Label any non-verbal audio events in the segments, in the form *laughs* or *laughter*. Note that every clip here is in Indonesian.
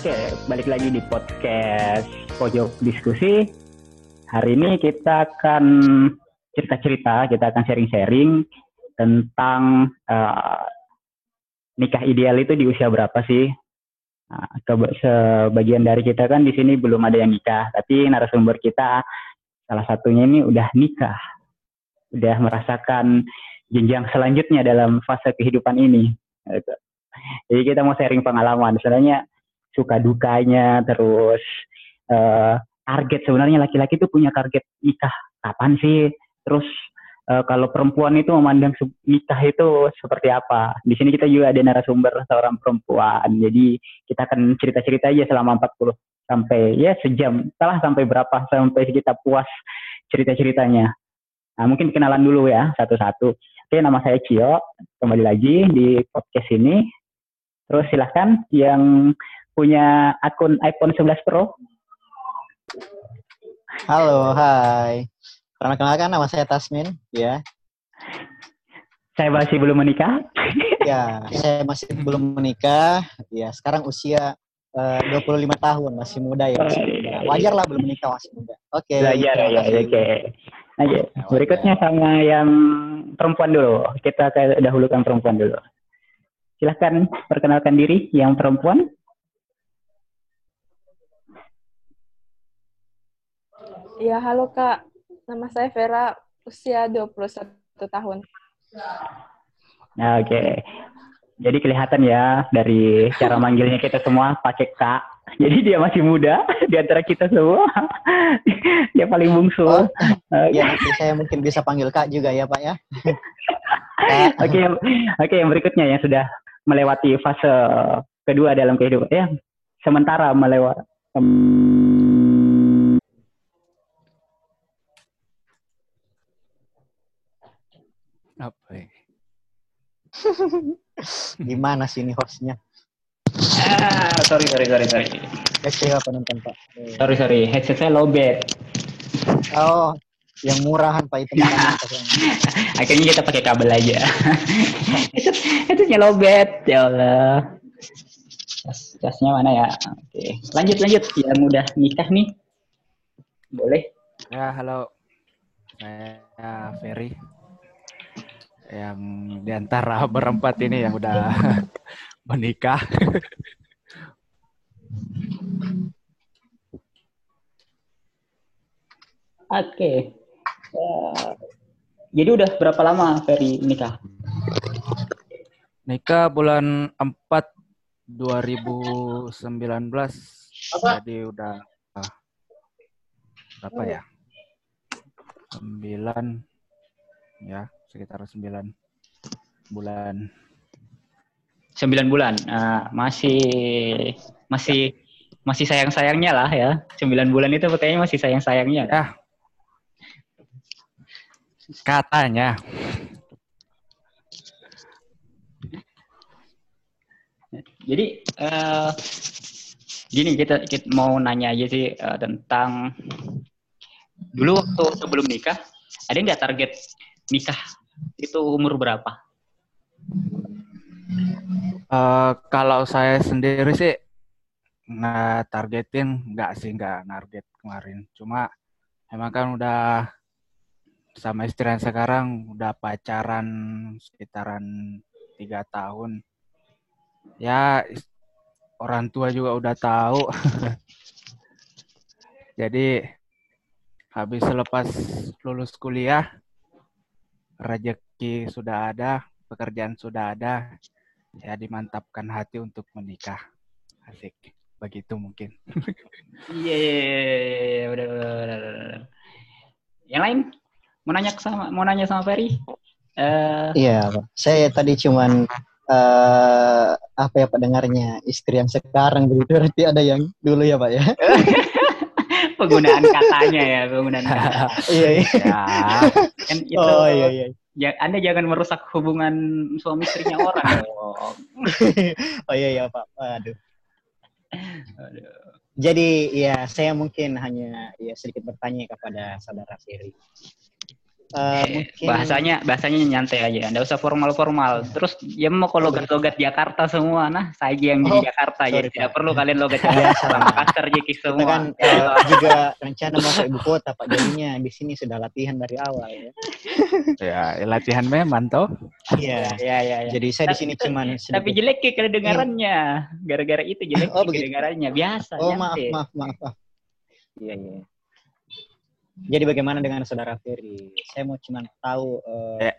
Oke, balik lagi di podcast Pojok Diskusi. Hari ini kita akan cerita-cerita, kita akan sharing-sharing tentang uh, nikah ideal itu di usia berapa sih? Nah, sebagian dari kita kan di sini belum ada yang nikah, tapi narasumber kita salah satunya ini udah nikah, udah merasakan jenjang selanjutnya dalam fase kehidupan ini. Jadi kita mau sharing pengalaman. Sebenarnya suka dukanya terus uh, target sebenarnya laki-laki itu punya target nikah kapan sih? Terus uh, kalau perempuan itu memandang nikah itu seperti apa? Di sini kita juga ada narasumber seorang perempuan. Jadi kita akan cerita-cerita aja selama 40 sampai ya sejam. Salah sampai berapa sampai kita puas cerita-ceritanya. Nah mungkin kenalan dulu ya satu-satu. Oke nama saya Cio. Kembali lagi di podcast ini. Terus silahkan yang punya akun iPhone 11 Pro. Halo, hai. Perkenalkan nama saya Tasmin, ya. Saya masih belum menikah. ya, saya masih belum menikah. Ya, sekarang usia eh, uh, 25 tahun, masih muda ya. Masih muda. Wajar lah belum menikah, masih muda. Oke. Okay, Belajar ya, oke. Okay. Oke, berikutnya sama yang perempuan dulu. Kita dahulukan perempuan dulu. Silahkan perkenalkan diri yang perempuan. Ya, halo Kak. Nama saya Vera, usia 21 tahun. Nah, Oke. Okay. Jadi kelihatan ya dari cara manggilnya kita semua pakai Kak. Jadi dia masih muda di antara kita semua. *laughs* dia paling bungsu. Oh, okay. Ya, saya mungkin bisa panggil Kak juga ya, Pak ya. *laughs* Oke, oke okay, yang berikutnya yang sudah melewati fase kedua dalam kehidupan ya. Sementara melewati Apa ya? *laughs* Gimana sih ini hostnya? Ah, sorry, sorry, sorry, sorry. Headset apa nonton Pak? Sorry, sorry. Headsetnya lowbat. Oh, yang murahan Pak itu. *laughs* Akhirnya kita pakai kabel aja. *laughs* Headset, headsetnya lowbat. Ya Allah. Jas, jasnya mana ya? Oke. Lanjut, lanjut. Yang udah nikah nih. Boleh. Ya, halo. Saya Ferry yang di antara *laughs* berempat ini yang udah *laughs* menikah. Oke. Okay. Uh, jadi udah berapa lama Ferry nikah? Nikah bulan 4 2019. Apa? Jadi udah uh, berapa ya? 9 ya sekitar 9 bulan. 9 bulan. Uh, masih masih masih sayang-sayangnya lah ya. 9 bulan itu kayaknya masih sayang-sayangnya. Ya. Katanya. Jadi uh, gini kita, kita mau nanya aja sih uh, tentang dulu waktu sebelum nikah ada nggak target nikah itu umur berapa? Uh, kalau saya sendiri sih nggak targetin, nggak sih nggak target kemarin. Cuma emang kan udah sama istri yang sekarang udah pacaran sekitaran tiga tahun. Ya orang tua juga udah tahu. *laughs* Jadi habis selepas lulus kuliah rezeki sudah ada, pekerjaan sudah ada, ya dimantapkan hati untuk menikah. Asik. Begitu mungkin. Iya, yeah, yeah, udah, udah, udah, udah. Yang lain mau nanya sama mau nanya sama Ferry? Uh, iya, Pak. Saya tadi cuman uh, apa ya Pak dengarnya istri yang sekarang begitu berarti ada yang dulu ya Pak ya. *laughs* penggunaan katanya ya penggunaan *laughs* kata. iya iya. Ya, kan itu, oh iya iya. Ya, anda jangan merusak hubungan suami istrinya orang. *laughs* oh iya iya Pak. Aduh. Aduh. Jadi ya saya mungkin hanya ya sedikit bertanya kepada saudara Siri. Uh, mungkin... bahasanya bahasanya nyantai aja, nggak usah formal-formal. Terus ya mau kalau logat-logat Jakarta semua, nah saya yang di oh, Jakarta sorry, jadi Pak. tidak perlu kalian logat *laughs* Jakarta, Makassar jadi semua. kan uh, *laughs* juga rencana mau ke ibu kota Pak, jadinya di sini sudah latihan dari awal ya. *laughs* ya, latihan memang toh. Iya, iya, iya. Ya. Jadi saya di sini cuman Tapi jelek ya kedengarannya. Gara-gara itu jelek oh, kedengarannya biasa. Oh, maaf, maaf, maaf, maaf. Iya, iya. Jadi bagaimana dengan saudara Ferry? Saya mau cuma tahu uh, ya.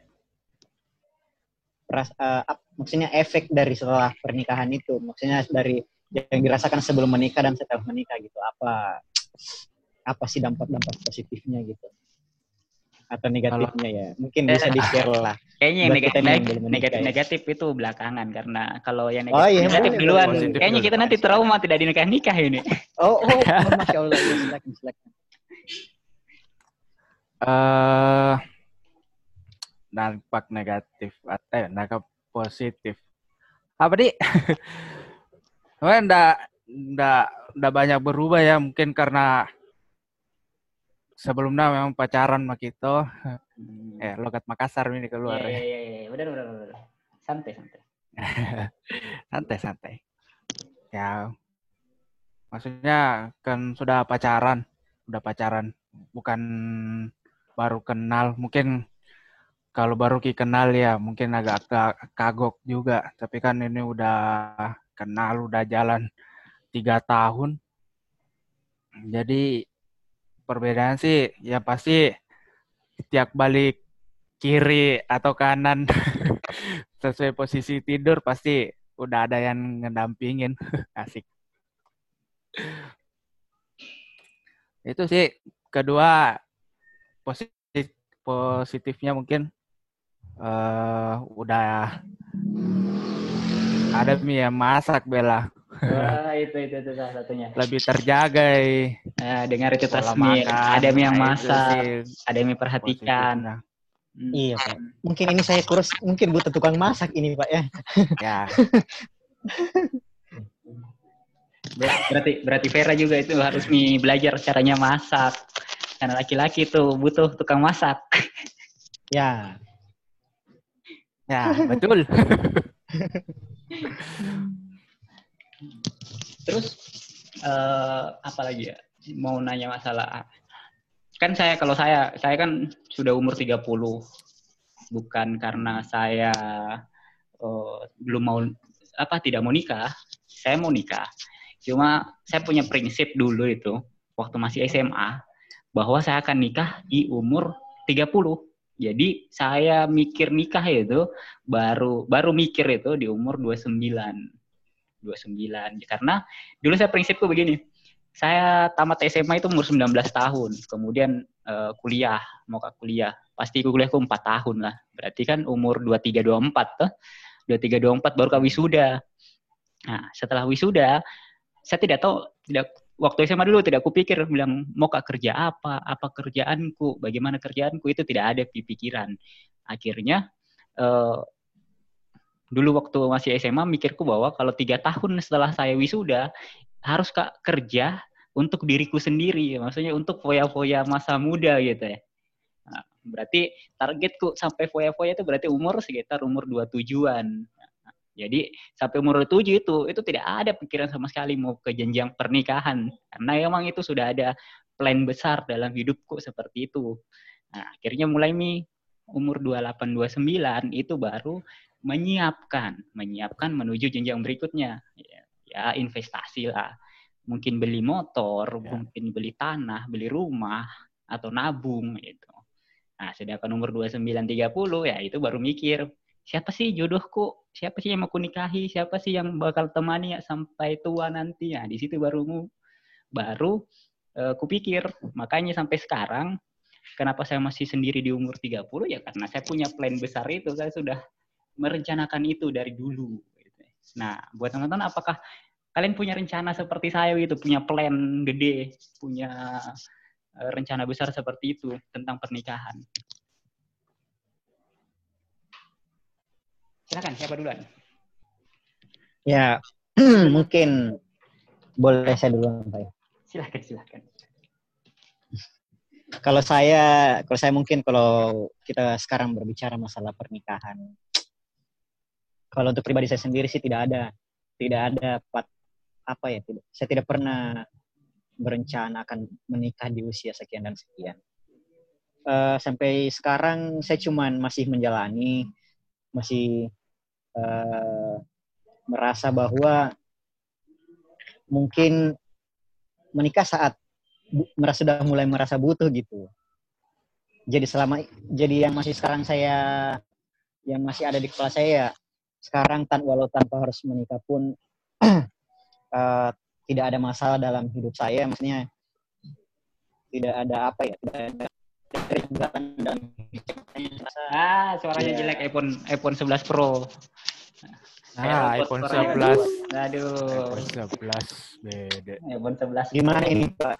ras, uh, maksudnya efek dari setelah pernikahan itu, maksudnya dari yang dirasakan sebelum menikah dan setelah menikah gitu. Apa apa sih dampak-dampak positifnya gitu? Atau negatifnya kalau, ya? Mungkin bisa eh, di-share lah. *laughs* Kayaknya yang negatif, negatif, negatif, negatif itu belakangan karena kalau yang negatif, oh, iya, negatif duluan, kayaknya kita nanti trauma tidak dinikah nikah ini. Oh, oh, *laughs* masya Allah, ya, silakan, silakan uh, dampak negatif eh dampak positif. Apa nih *laughs* Memang enggak enggak enggak banyak berubah ya mungkin karena sebelumnya memang pacaran sama kita hmm. eh logat Makassar ini keluar iya iya iya benar benar benar santai santai. *laughs* Santai santai. Ya. Maksudnya kan sudah pacaran udah pacaran. Bukan baru kenal. Mungkin kalau baru ki kenal ya mungkin agak kagok juga. Tapi kan ini udah kenal udah jalan tiga tahun. Jadi perbedaan sih ya pasti setiap balik kiri atau kanan *laughs* sesuai posisi tidur pasti udah ada yang ngedampingin. *laughs* Asik. Itu sih. Kedua positif positifnya mungkin uh, udah ada mie yang masak Bella. Wah, itu itu itu salah satunya. Lebih terjaga. Nah, dengar itu tas mie. Ada mie yang masak, ada mie perhatikan. Hmm. Iya, Pak. Mungkin ini saya kurus, mungkin butuh tukang masak ini, Pak ya. Ya. *laughs* berarti berarti Vera juga itu harus nih belajar caranya masak. Karena laki-laki tuh butuh tukang masak. *laughs* Ya. Ya, *laughs* betul. Terus uh, apa lagi ya? Mau nanya masalah kan saya kalau saya saya kan sudah umur 30 bukan karena saya uh, belum mau apa tidak mau nikah saya mau nikah cuma saya punya prinsip dulu itu waktu masih SMA bahwa saya akan nikah di umur 30. Jadi saya mikir nikah itu baru baru mikir itu di umur 29. 29. Karena dulu saya prinsipku begini. Saya tamat SMA itu umur 19 tahun. Kemudian uh, kuliah, mau ke kuliah. Pasti kuliahku 4 tahun lah. Berarti kan umur 23 24 tuh. 23 24 baru ke wisuda. Nah, setelah wisuda saya tidak tahu tidak waktu SMA dulu tidak kupikir bilang mau kerja apa, apa kerjaanku, bagaimana kerjaanku itu tidak ada di pikiran. Akhirnya uh, dulu waktu masih SMA mikirku bahwa kalau tiga tahun setelah saya wisuda harus kak kerja untuk diriku sendiri, maksudnya untuk foya-foya masa muda gitu ya. Nah, berarti targetku sampai foya-foya itu berarti umur sekitar umur dua tujuan. Jadi sampai umur tujuh itu itu tidak ada pikiran sama sekali mau ke jenjang pernikahan karena emang itu sudah ada plan besar dalam hidupku seperti itu. Nah, akhirnya mulai mi umur 28 29 itu baru menyiapkan, menyiapkan menuju jenjang berikutnya. Ya, ya investasi lah. Mungkin beli motor, ya. mungkin beli tanah, beli rumah atau nabung gitu. Nah, sedangkan umur 29 30 ya itu baru mikir siapa sih jodohku? Siapa sih yang mau nikahi? Siapa sih yang bakal temani ya sampai tua nanti? Ya di situ baru baru uh, kupikir makanya sampai sekarang kenapa saya masih sendiri di umur 30 ya karena saya punya plan besar itu. Saya sudah merencanakan itu dari dulu. Nah buat teman-teman apakah kalian punya rencana seperti saya gitu? Punya plan gede punya uh, rencana besar seperti itu tentang pernikahan Silakan, siapa duluan? Ya, *clears throat* mungkin boleh saya duluan, Pak. Silakan, silakan. kalau saya kalau saya mungkin kalau kita sekarang berbicara masalah pernikahan kalau untuk pribadi saya sendiri sih tidak ada tidak ada pat, apa ya tidak saya tidak pernah berencana akan menikah di usia sekian dan sekian uh, sampai sekarang saya cuman masih menjalani masih uh, merasa bahwa mungkin menikah saat merasa sudah mulai merasa butuh gitu. Jadi selama jadi yang masih sekarang saya yang masih ada di kepala saya sekarang tan walau tanpa harus menikah pun uh, *clears throat* tidak ada masalah dalam hidup saya. Maksudnya tidak ada apa ya tidak ada dan ah suaranya yeah. jelek iPhone iPhone 11 Pro Ah, iPhone 11. Aduh. iPhone 11 beda. iPhone 11. Gimana ini, Pak?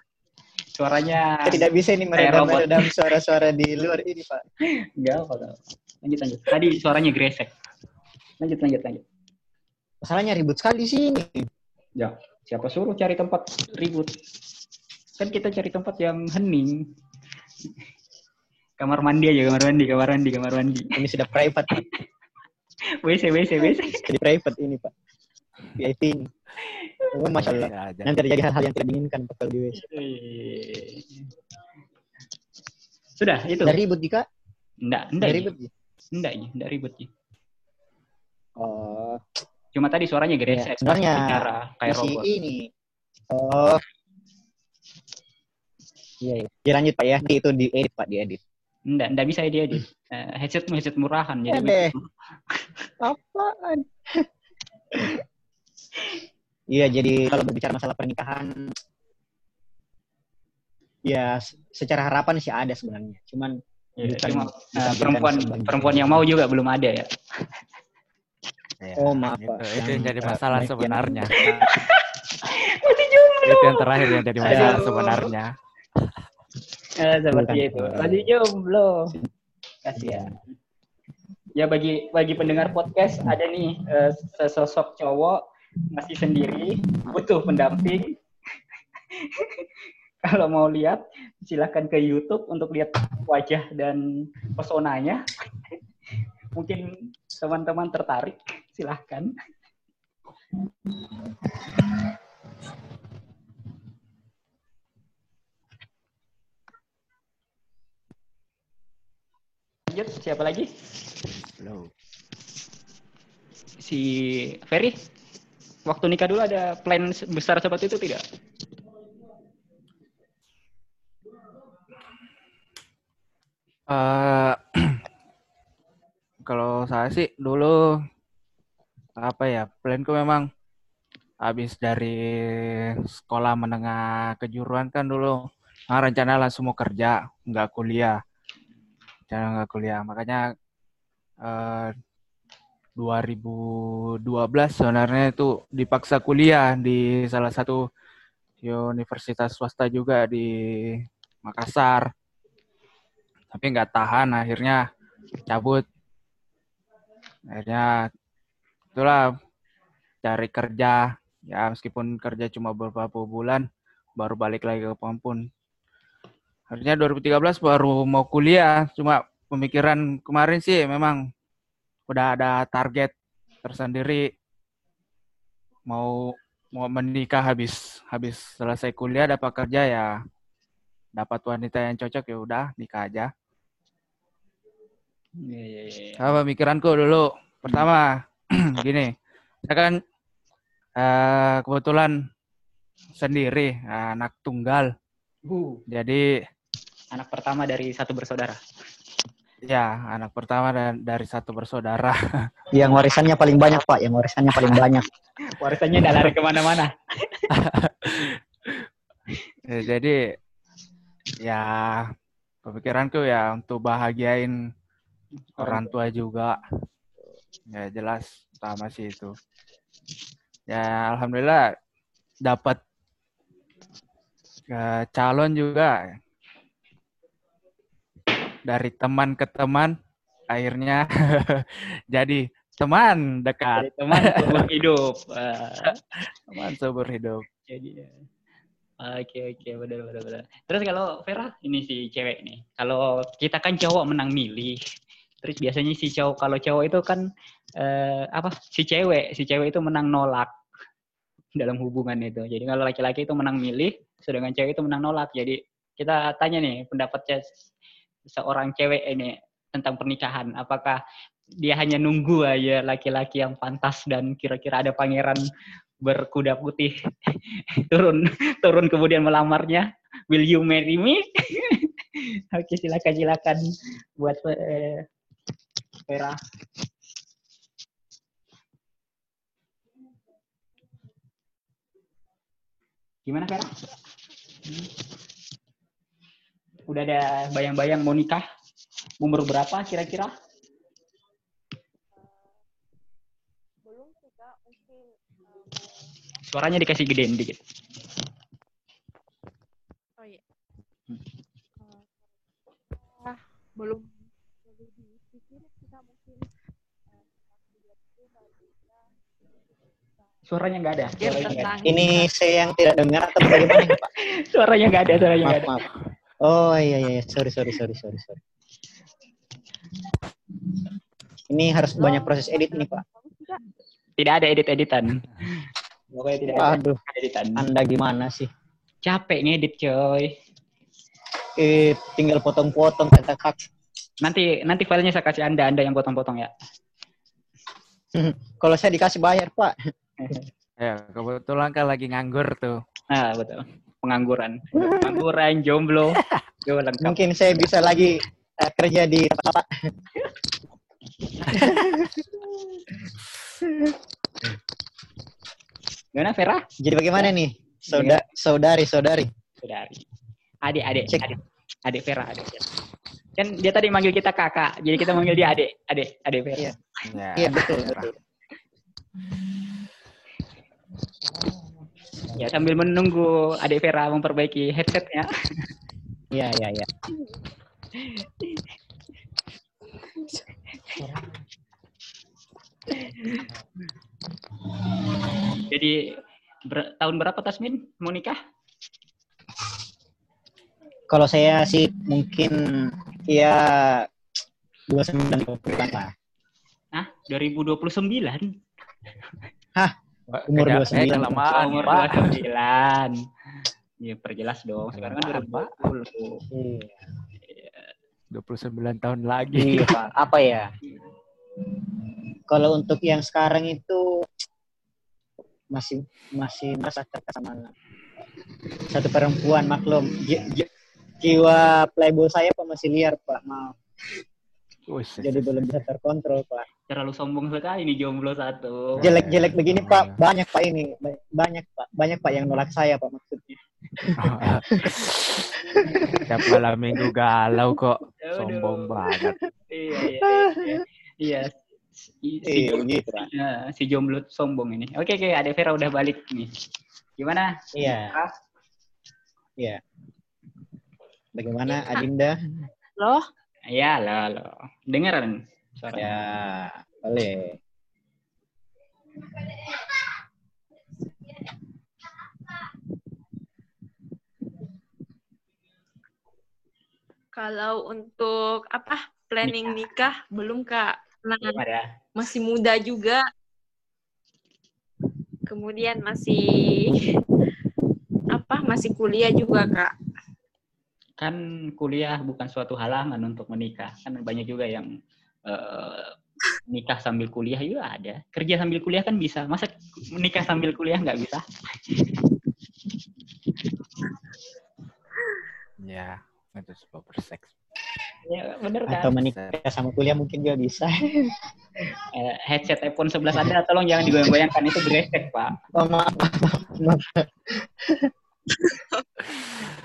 Suaranya tidak bisa ini meredam-meredam suara-suara di luar ini, Pak. Enggak apa Lanjut, lanjut. Tadi suaranya gresek. Lanjut, lanjut, lanjut. Masalahnya ribut sekali sih ini. Ya, siapa suruh cari tempat ribut? Kan kita cari tempat yang hening. Kamar mandi aja, kamar mandi, kamar mandi, kamar mandi. *laughs* Ini sudah private. *laughs* WC, WC, WC. Jadi private ini, Pak. VIP ini. Oh, Masya Allah. Ya, Nanti terjadi hal-hal yang tidak diinginkan bakal di WC. Sudah, itu. Dari ribut, Jika? Enggak, enggak. Dari ribut, Enggak, enggak ribut, Ji. Oh. Cuma tadi suaranya gede ya, sebenarnya bicara kayak si robot. ini. Oh. Iya, iya. Ya, lanjut Pak ya. Itu di edit Pak, diedit. Enggak, enggak bisa diedit. Uh, headset headset murahan jadi. Ya Apaan? Iya, jadi kalau berbicara masalah pernikahan ya secara harapan sih ada sebenarnya. Cuman ya, cuma uh, perempuan perempuan yang mau juga belum ada ya. Ya, oh maaf itu, Pak. Itu yang jadi masalah uh, sebenarnya. Masih jomblo. Itu yang terakhir yang jadi masalah Aduh. sebenarnya. Eh, seperti itu. Masih jomblo. Kasihan. Ya bagi bagi pendengar podcast ada nih uh, sesosok cowok masih sendiri butuh pendamping. *laughs* Kalau mau lihat silahkan ke YouTube untuk lihat wajah dan pesonanya. *laughs* Mungkin teman-teman tertarik, silahkan. Lanjut, siapa lagi? Si Ferry, waktu nikah dulu ada plan besar seperti itu tidak? Uh, *clears throat* kalau saya sih dulu apa ya planku memang habis dari sekolah menengah kejuruan kan dulu nah, rencana langsung mau kerja nggak kuliah rencana nggak kuliah. Makanya uh, 2012 sebenarnya itu dipaksa kuliah di salah satu universitas swasta juga di Makassar. Tapi nggak tahan akhirnya cabut. Akhirnya itulah cari kerja. Ya meskipun kerja cuma beberapa bulan baru balik lagi ke Pampun akhirnya 2013 baru mau kuliah. Cuma pemikiran kemarin sih memang udah ada target tersendiri. Mau mau menikah habis habis selesai kuliah dapat kerja ya dapat wanita yang cocok ya udah nikah aja. Iya, iya, iya. apa pemikiranku dulu. Pertama *clears throat* gini saya kan uh, kebetulan sendiri anak tunggal. Uh, jadi anak pertama dari satu bersaudara. ya anak pertama dan dari satu bersaudara *laughs* Yang warisannya paling banyak Pak, yang warisannya paling banyak. *laughs* Warisannya udah lari ke mana-mana. *laughs* Ya, jadi ya pemikiranku ya untuk bahagiain orang tua juga ya jelas utama sih itu ya alhamdulillah dapat uh, calon juga dari teman ke teman akhirnya *laughs* jadi teman dekat Dari teman seumur hidup. Eh, *laughs* teman seumur hidup jadi ya. Oke oke benar benar benar. Terus kalau Vera ini si cewek nih. Kalau kita kan cowok menang milih. Terus biasanya si cowok kalau cowok itu kan eh, apa si cewek si cewek itu menang nolak dalam hubungan itu. Jadi kalau laki-laki itu menang milih, sedangkan cewek itu menang nolak. Jadi kita tanya nih pendapatnya seorang cewek ini tentang pernikahan. Apakah dia hanya nunggu aja laki-laki yang pantas dan kira-kira ada pangeran berkuda putih *laughs* turun turun kemudian melamarnya will you marry me *laughs* oke silakan silakan buat eh, gimana Vera Hmm. Udah ada bayang-bayang mau nikah umur berapa kira-kira Belum sih kak, mungkin um, suaranya dikasih gedein dikit oh iya. Hmm. Uh, ah, belum bisa suaranya nggak ada suaranya nggak ada. Ini saya yang tidak dengar atau bagaimana Pak? *laughs* suaranya nggak ada suaranya nggak Maaf, ada maaf. Oh iya iya, iya. sorry sorry sorry sorry sorry. Ini harus banyak proses edit nih, Pak. Tidak ada edit-editan pokoknya tidak ada Aduh, editan Anda gimana sih? capek ngedit coy Eh, tinggal potong-potong kata kak. nanti nanti filenya saya kasih anda anda yang potong-potong ya *laughs* Kalau saya dikasih bayar, Pak. *laughs* Ya, kebetulan kan lagi nganggur tuh. ah betul pengangguran pengangguran jomblo *laughs* Yo, lengkap Mungkin saya bisa lagi eh, kerja di tempat *laughs* gimana Vera Jadi bagaimana nih? Sauda saudari, saudari. saudari adik adik Cek. adik adik Vera adik Vera. kan dia tadi manggil kita kakak jadi kita manggil dia adik adik adik Vera Iya. Ya, Iya, betul, betul. Ya sambil menunggu adik Vera memperbaiki headsetnya. Iya, *laughs* iya, iya. jadi ber- tahun berapa Tasmin? Mau nikah? Kalau saya sih mungkin ya 29 bulan lah. Nah, 2029 Umur 29. Eh, kelamaan, umur Pak. 29 ya perjelas dong sekarang kan Kelamaan, 2020 Iya. 29 tahun lagi. Iya, Pak. *laughs* Apa ya? Kalau untuk yang sekarang itu masih masih merasa terkesan sama satu perempuan maklum Ji- ji- jiwa playboy saya masih liar Pak mau Wih, jadi belum bisa terkontrol Pak. Terlalu sombong sekali nih jomblo satu. Jelek-jelek begini Pak. Banyak Pak ini. Ba- banyak Pak. Banyak Pak yang nolak saya Pak maksudnya. *laughs* Tiap malam minggu galau kok. Aduh. Sombong banget. iya iya iya, iya. Si, si, iya jomblo, gitu si jomblo sombong ini. Oke oke ada Vera udah balik nih. Gimana? Iya. Iya. Bagaimana Adinda? Loh, ya lo lo dengeran suara ya boleh kalau untuk apa planning nikah belum kak. Nah, belum ada masih muda juga. Kemudian masih apa? Masih kuliah juga kak. Kan kuliah bukan suatu halangan untuk menikah. Kan banyak juga yang eh, nikah sambil kuliah juga ada. Kerja sambil kuliah kan bisa. Masa menikah sambil kuliah nggak bisa? Ya, itu sebuah berseks. ya bener atau kan menikah sama kuliah mungkin juga bisa. *laughs* Eh, headset iPhone 11 anda tolong jangan digoyang-goyangkan itu beresek pak. Oh, maaf, maaf.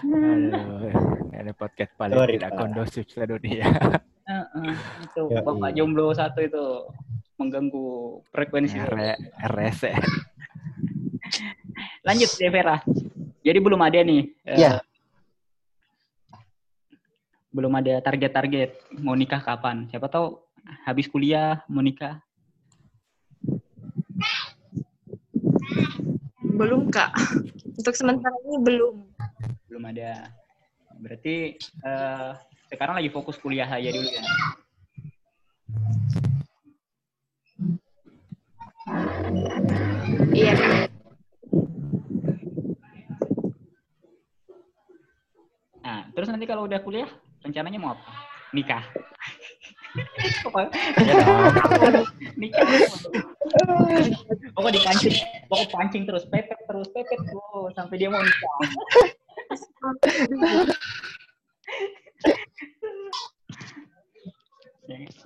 Aduh, ini podcast paling Sorry, tidak kondusif sedunia. *laughs* Heeh, itu Yoi. bapak jomblo satu itu mengganggu frekuensi R RS. *laughs* lanjut deh Vera jadi belum ada nih eh, Iya. belum ada target-target mau nikah kapan siapa tahu habis kuliah mau nikah Belum kak. Untuk sementara ini belum. Belum ada. Berarti eh, sekarang lagi fokus kuliah aja dulu ya. Iya. Nah, terus nanti kalau udah kuliah, rencananya mau apa? Nikah. *laughs* Nikah. Pokok dipancing, pokok pancing terus, pepet terus, pepet terus sampai dia mau nikah.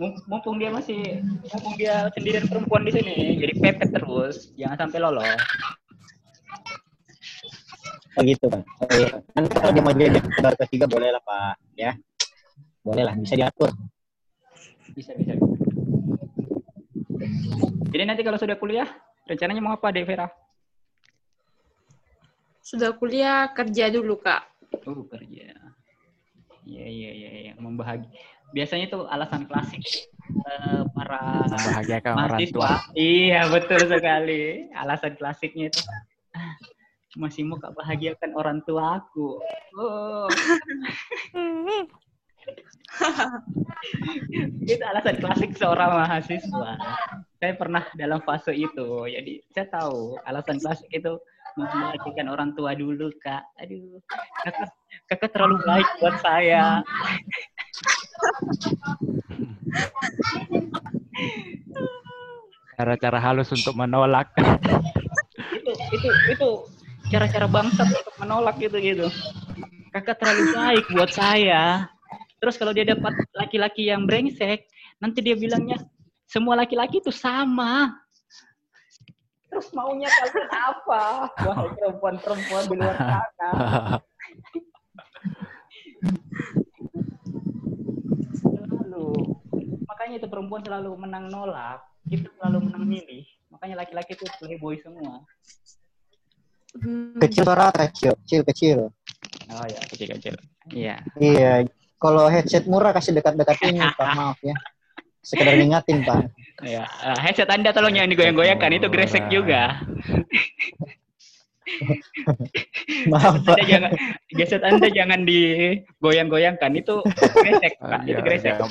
Mum- Mumpung dia masih, mumpung dia sendirian perempuan di sini, jadi pepet terus, jangan sampai lolos. Oh gitu Pak. Oh, iya. Kan kalau dia mau jadi baru ketiga boleh lah Pak. Ya. Boleh lah, bisa diatur. Bisa, bisa. Jadi nanti kalau sudah kuliah, rencananya mau apa, Dek Vera? Sudah kuliah, kerja dulu, Kak. Oh, kerja. Iya, iya, iya, iya. Membahagi. Biasanya itu alasan klasik eh, para Membahagiakan orang tua. mahasiswa. Iya, betul sekali. Alasan klasiknya itu. "Ah, Masih mau kak bahagiakan orang tua aku. Oh. *laughs* itu alasan klasik seorang mahasiswa. Saya pernah dalam fase itu. Jadi saya tahu alasan klasik itu membahagiakan orang tua dulu, Kak. Aduh, kakak, kakak terlalu baik buat saya. Cara-cara halus untuk menolak. itu itu itu cara-cara bangsat untuk menolak gitu gitu kakak terlalu baik buat saya terus kalau dia dapat laki-laki yang brengsek nanti dia bilangnya semua laki-laki itu sama terus maunya kalian apa wahai perempuan-perempuan di luar sana selalu makanya itu perempuan selalu menang nolak itu selalu menang milih makanya laki-laki itu playboy semua. Kecil suara kecil, kecil kecil. Oh ya, kecil-kecil. Iya. Iya. Kalau headset murah kasih dekat-dekat ini Pak, *laughs* maaf ya. Sekedar ngingatin Pak. Iya. Eh, headset Anda tolong jangan digoyang-goyangkan, itu gresek juga. *laughs* Maaf Pak. Anda jangan headset Anda jangan digoyang-goyangkan, itu gresek, Pak. Iya, Itu gresek. iya.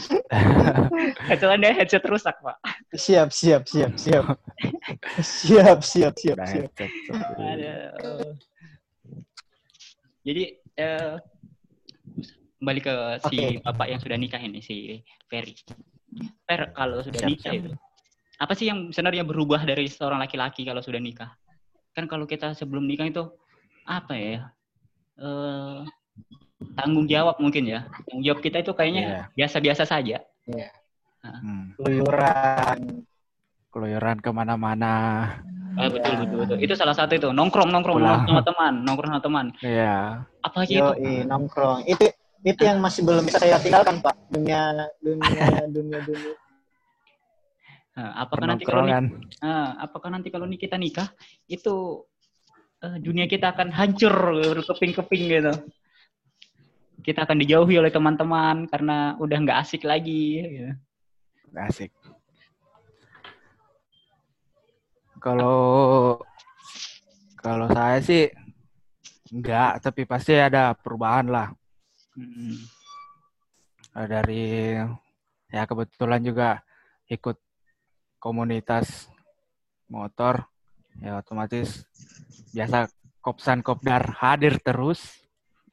*laughs* Headset Anda headset rusak, Pak. Siap, siap, siap, siap. Siap, siap, siap, siap. Aduh. Jadi eh kembali ke si Oke. bapak yang sudah nikah ini si Ferry. Fer kalau sudah Siap, nikah siap. itu apa sih yang sebenarnya berubah dari seorang laki-laki kalau sudah nikah? Kan kalau kita sebelum nikah itu apa ya? Eh tanggung jawab mungkin ya. Tanggung jawab kita itu Iya. kayaknya biasa-biasa saja. Hmm. Keluyuran. Keluyuran ke mana-mana. Ah, betul betul betul. Itu salah satu itu nongkrong nongkrong Pulang. sama teman, nongkrong sama teman. Iya. Apa aja itu? Yoi, nongkrong. Itu itu yang masih belum bisa saya tinggalkan Pak. Dunia dunia dunia dunia. Nah, apakah nanti kalau Penongkrongan. Ah, apakah nanti kalau nih kita nikah itu eh, dunia kita akan hancur keping-keping gitu. Kita akan dijauhi oleh teman-teman karena udah nggak asik lagi. Gitu. Asik. Kalau kalau saya sih enggak, tapi pasti ada perubahan lah. Mm. Eh, Dari ya kebetulan juga ikut komunitas motor, ya otomatis biasa Kopsan Kopdar hadir terus.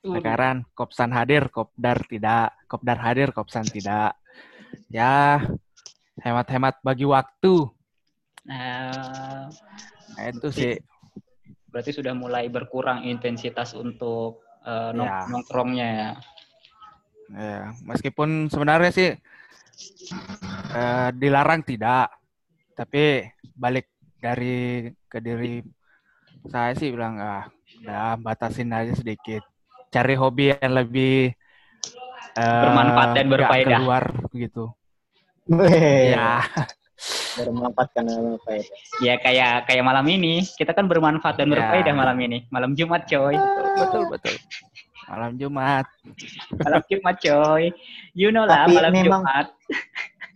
Sekarang Kopsan hadir, Kopdar tidak, Kopdar hadir, Kopsan tidak. Ya hemat-hemat bagi waktu. Nah, Nah, itu sih berarti sudah mulai berkurang intensitas untuk eh, nong- Ya. nongkrongnya ya. Ya, meskipun sebenarnya sih eh, dilarang tidak, tapi balik dari ke diri saya sih bilang ah, udah batasin aja sedikit, cari hobi yang lebih eh, Bermanfaat dan berfaedah. keluar gitu. Ya, bermanfaatkan apa itu. Ya kayak kayak malam ini kita kan bermanfaat dan Ya. berfaedah malam ini. Malam Jumat coy. betul betul. Malam Jumat. *laughs* Malam Jumat coy. You know lah Tapi malam memang- Jumat. *laughs*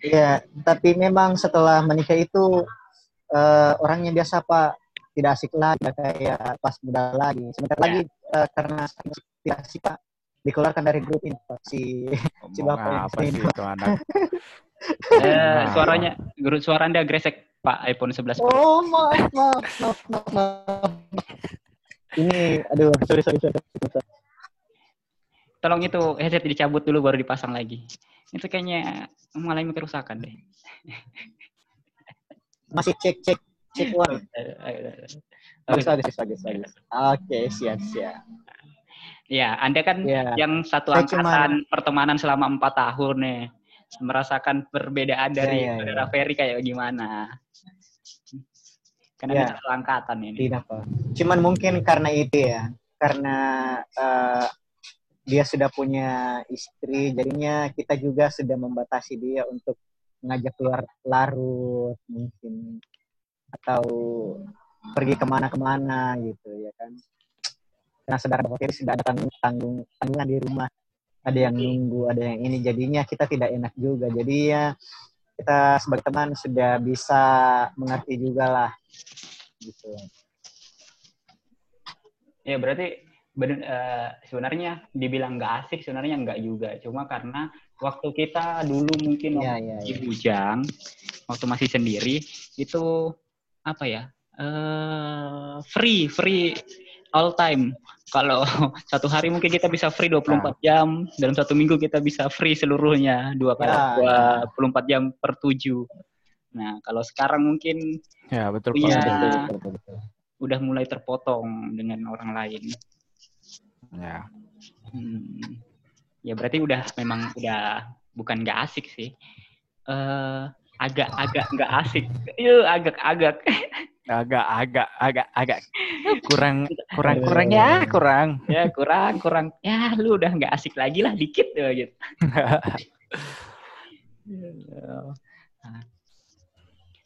Iya, tapi memang setelah menikah itu eh, orangnya biasa Pak tidak asik lagi tidak kayak pas muda lagi sebentar Ya. lagi eh, karena tidak asik pak dikeluarkan dari grup ini Pak. si Si bapak apa sini. sih itu anak? *laughs* Eh, Nah. suaranya, guru suara Anda gresek, Pak, iPhone 11 Pro. oh maaf maaf maaf maaf, maaf. ini aduh sorry sorry sorry, sorry. Tolong itu headset dicabut dulu baru dipasang lagi. Itu kayaknya mengalami kerusakan deh. *laughs* masih cek cek cek eh. bagus bagus bagus bagus oke siap siap Ya, Anda kan ya yang satu Saya angkatan pertemanan selama empat tahun nih. Merasakan perbedaan dari Ya, ya, saudara ya. Ferry kayak gimana? Karena Ya. Satu angkatan ini. tidak pak cuman mungkin karena itu ya karena eh, dia sudah punya istri jadinya kita juga sudah membatasi dia untuk ngajak keluar larut mungkin atau pergi ke mana-kemana gitu ya kan? Karena saudara bapak sudah ada tanggung tanggungan di rumah. Ada yang nunggu ada yang ini jadinya kita tidak enak juga. Jadi ya kita sebagai teman sudah bisa mengerti juga lah gitu. Ya berarti bener- eh, sebenarnya dibilang nggak asik sebenarnya nggak juga. Cuma karena waktu kita dulu mungkin ya waktu ya di ya Bujang, waktu masih sendiri itu apa ya? eh free, free all time. Kalau *laughs* satu hari mungkin kita bisa free 24 jam, dalam satu minggu kita bisa free seluruhnya dua kali Ya, 24 jam per tujuh. Nah, kalau sekarang mungkin Ya betul. Pak. betul, betul, betul, betul. udah mulai terpotong dengan orang lain. Ya. Hmm. Ya berarti udah memang udah bukan nggak asik sih. eh agak-agak nggak asik. Iya, agak-agak. Agak agak agak agak kurang kurang kurang ya kurang. ya kurang kurang. Ya lu udah nggak asik lagi lah dikit ya gitu. Nah, *laughs*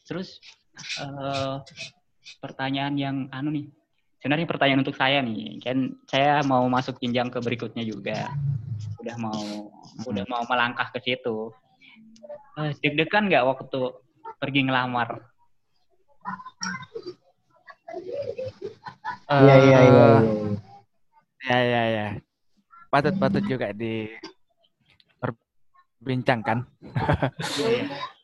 Terus eh pertanyaan yang anu nih. Sebenarnya pertanyaan untuk saya nih, kan saya mau masuk jenjang ke berikutnya juga. Udah mau udah mau melangkah ke situ. Eh, deg-degan nggak waktu pergi ngelamar? Iya iya iya. Eh, iya. Ya ya. Patut patut juga di perbincangkan.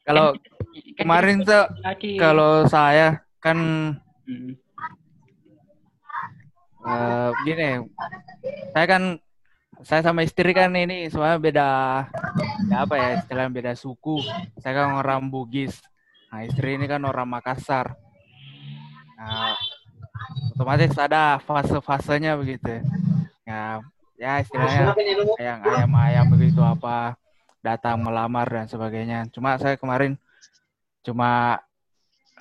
Kalau Kan kemarin kita tuh kalau saya kan Hmm. Eh gini, saya kan saya sama istri kan ini soalnya beda, beda apa ya istilahnya beda suku. Saya kan orang Bugis. Nah istri ini kan orang Makassar. Nah, otomatis ada fase-fasenya begitu. Ya, ya istilahnya yang ayam-ayam begitu apa datang melamar dan sebagainya. Cuma saya kemarin cuma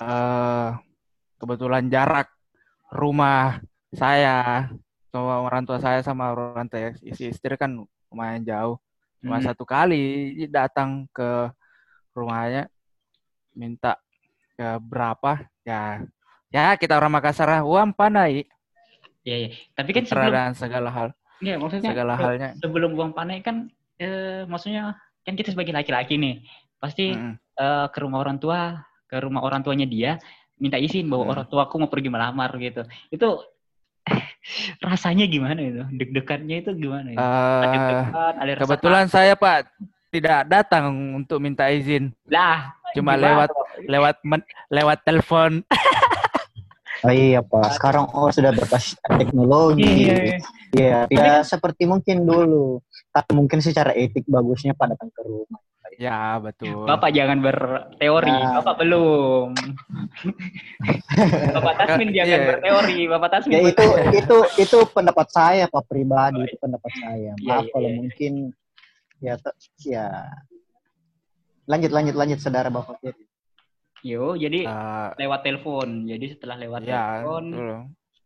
eh kebetulan jarak rumah saya sama orang tua saya sama orang tua isi istri kan lumayan jauh. Cuma Hmm. satu kali datang ke rumahnya minta ke berapa ya ya kita orang Makassar uang panai Iya, iya. Tapi kan sebelum dan segala hal Iya, maksudnya segala se- halnya sebelum uang panai kan eh, maksudnya kan kita sebagai laki-laki nih pasti Mm-mm. eh, ke rumah orang tua ke rumah orang tuanya dia minta izin bahwa Hmm. orang tuaku mau pergi melamar gitu itu *laughs* rasanya gimana itu deg-degannya itu gimana itu? Ada Eh, deg-degan, ada rasa kebetulan saya Pak tidak datang untuk minta izin lah cuma gimana? lewat lewat men- lewat telepon *laughs* Oh iya Pak, sekarang oh sudah berbasis teknologi. Iya, iya. Iya, tidak seperti mungkin dulu. Tapi mungkin secara etik bagusnya Pak datang ke rumah. Ya betul Bapak jangan berteori, Nah. Bapak belum. *laughs* Bapak Tasmin Iya. jangan berteori, Bapak Tasmin. Ya itu berteori. itu itu pendapat saya Pak pribadi, itu pendapat saya. Iya, Maaf iya, kalau iya. mungkin ya ya lanjut lanjut lanjut saudara Bapak. Yo, jadi Eh, lewat telepon. Jadi setelah lewat ya telepon betul.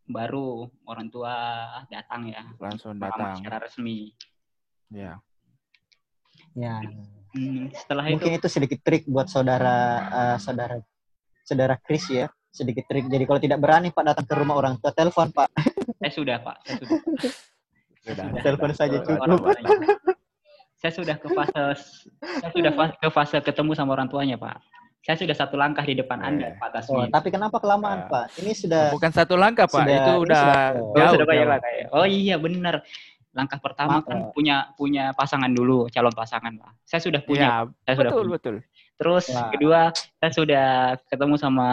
baru orang tua datang ya. langsung datang secara resmi. ya Ya. Hmm, setelah Mungkin itu itu sedikit trik buat saudara eh, saudara saudara Chris ya. Sedikit trik. Jadi kalau tidak berani Pak datang ke rumah orang tua, telepon Pak. *laughs* saya sudah Pak, saya sudah. sudah Telepon saja Ke cukup. Saya sudah ke fase saya sudah ke fase ketemu sama orang tuanya Pak. saya sudah satu langkah di depan. Anda, Pak Oh, Tasmin. tapi kenapa kelamaan, Ah. Pak? Ini sudah Bukan satu langkah, Pak. sudah- itu udah sudah- Oh, jauh. sudah banyak langkah ya. Oh iya benar. Langkah pertama Ma- kan punya punya pasangan dulu, calon pasangan lah. Saya sudah punya, Iya, saya sudah betul, punya. betul. Terus Wah. kedua, saya sudah ketemu sama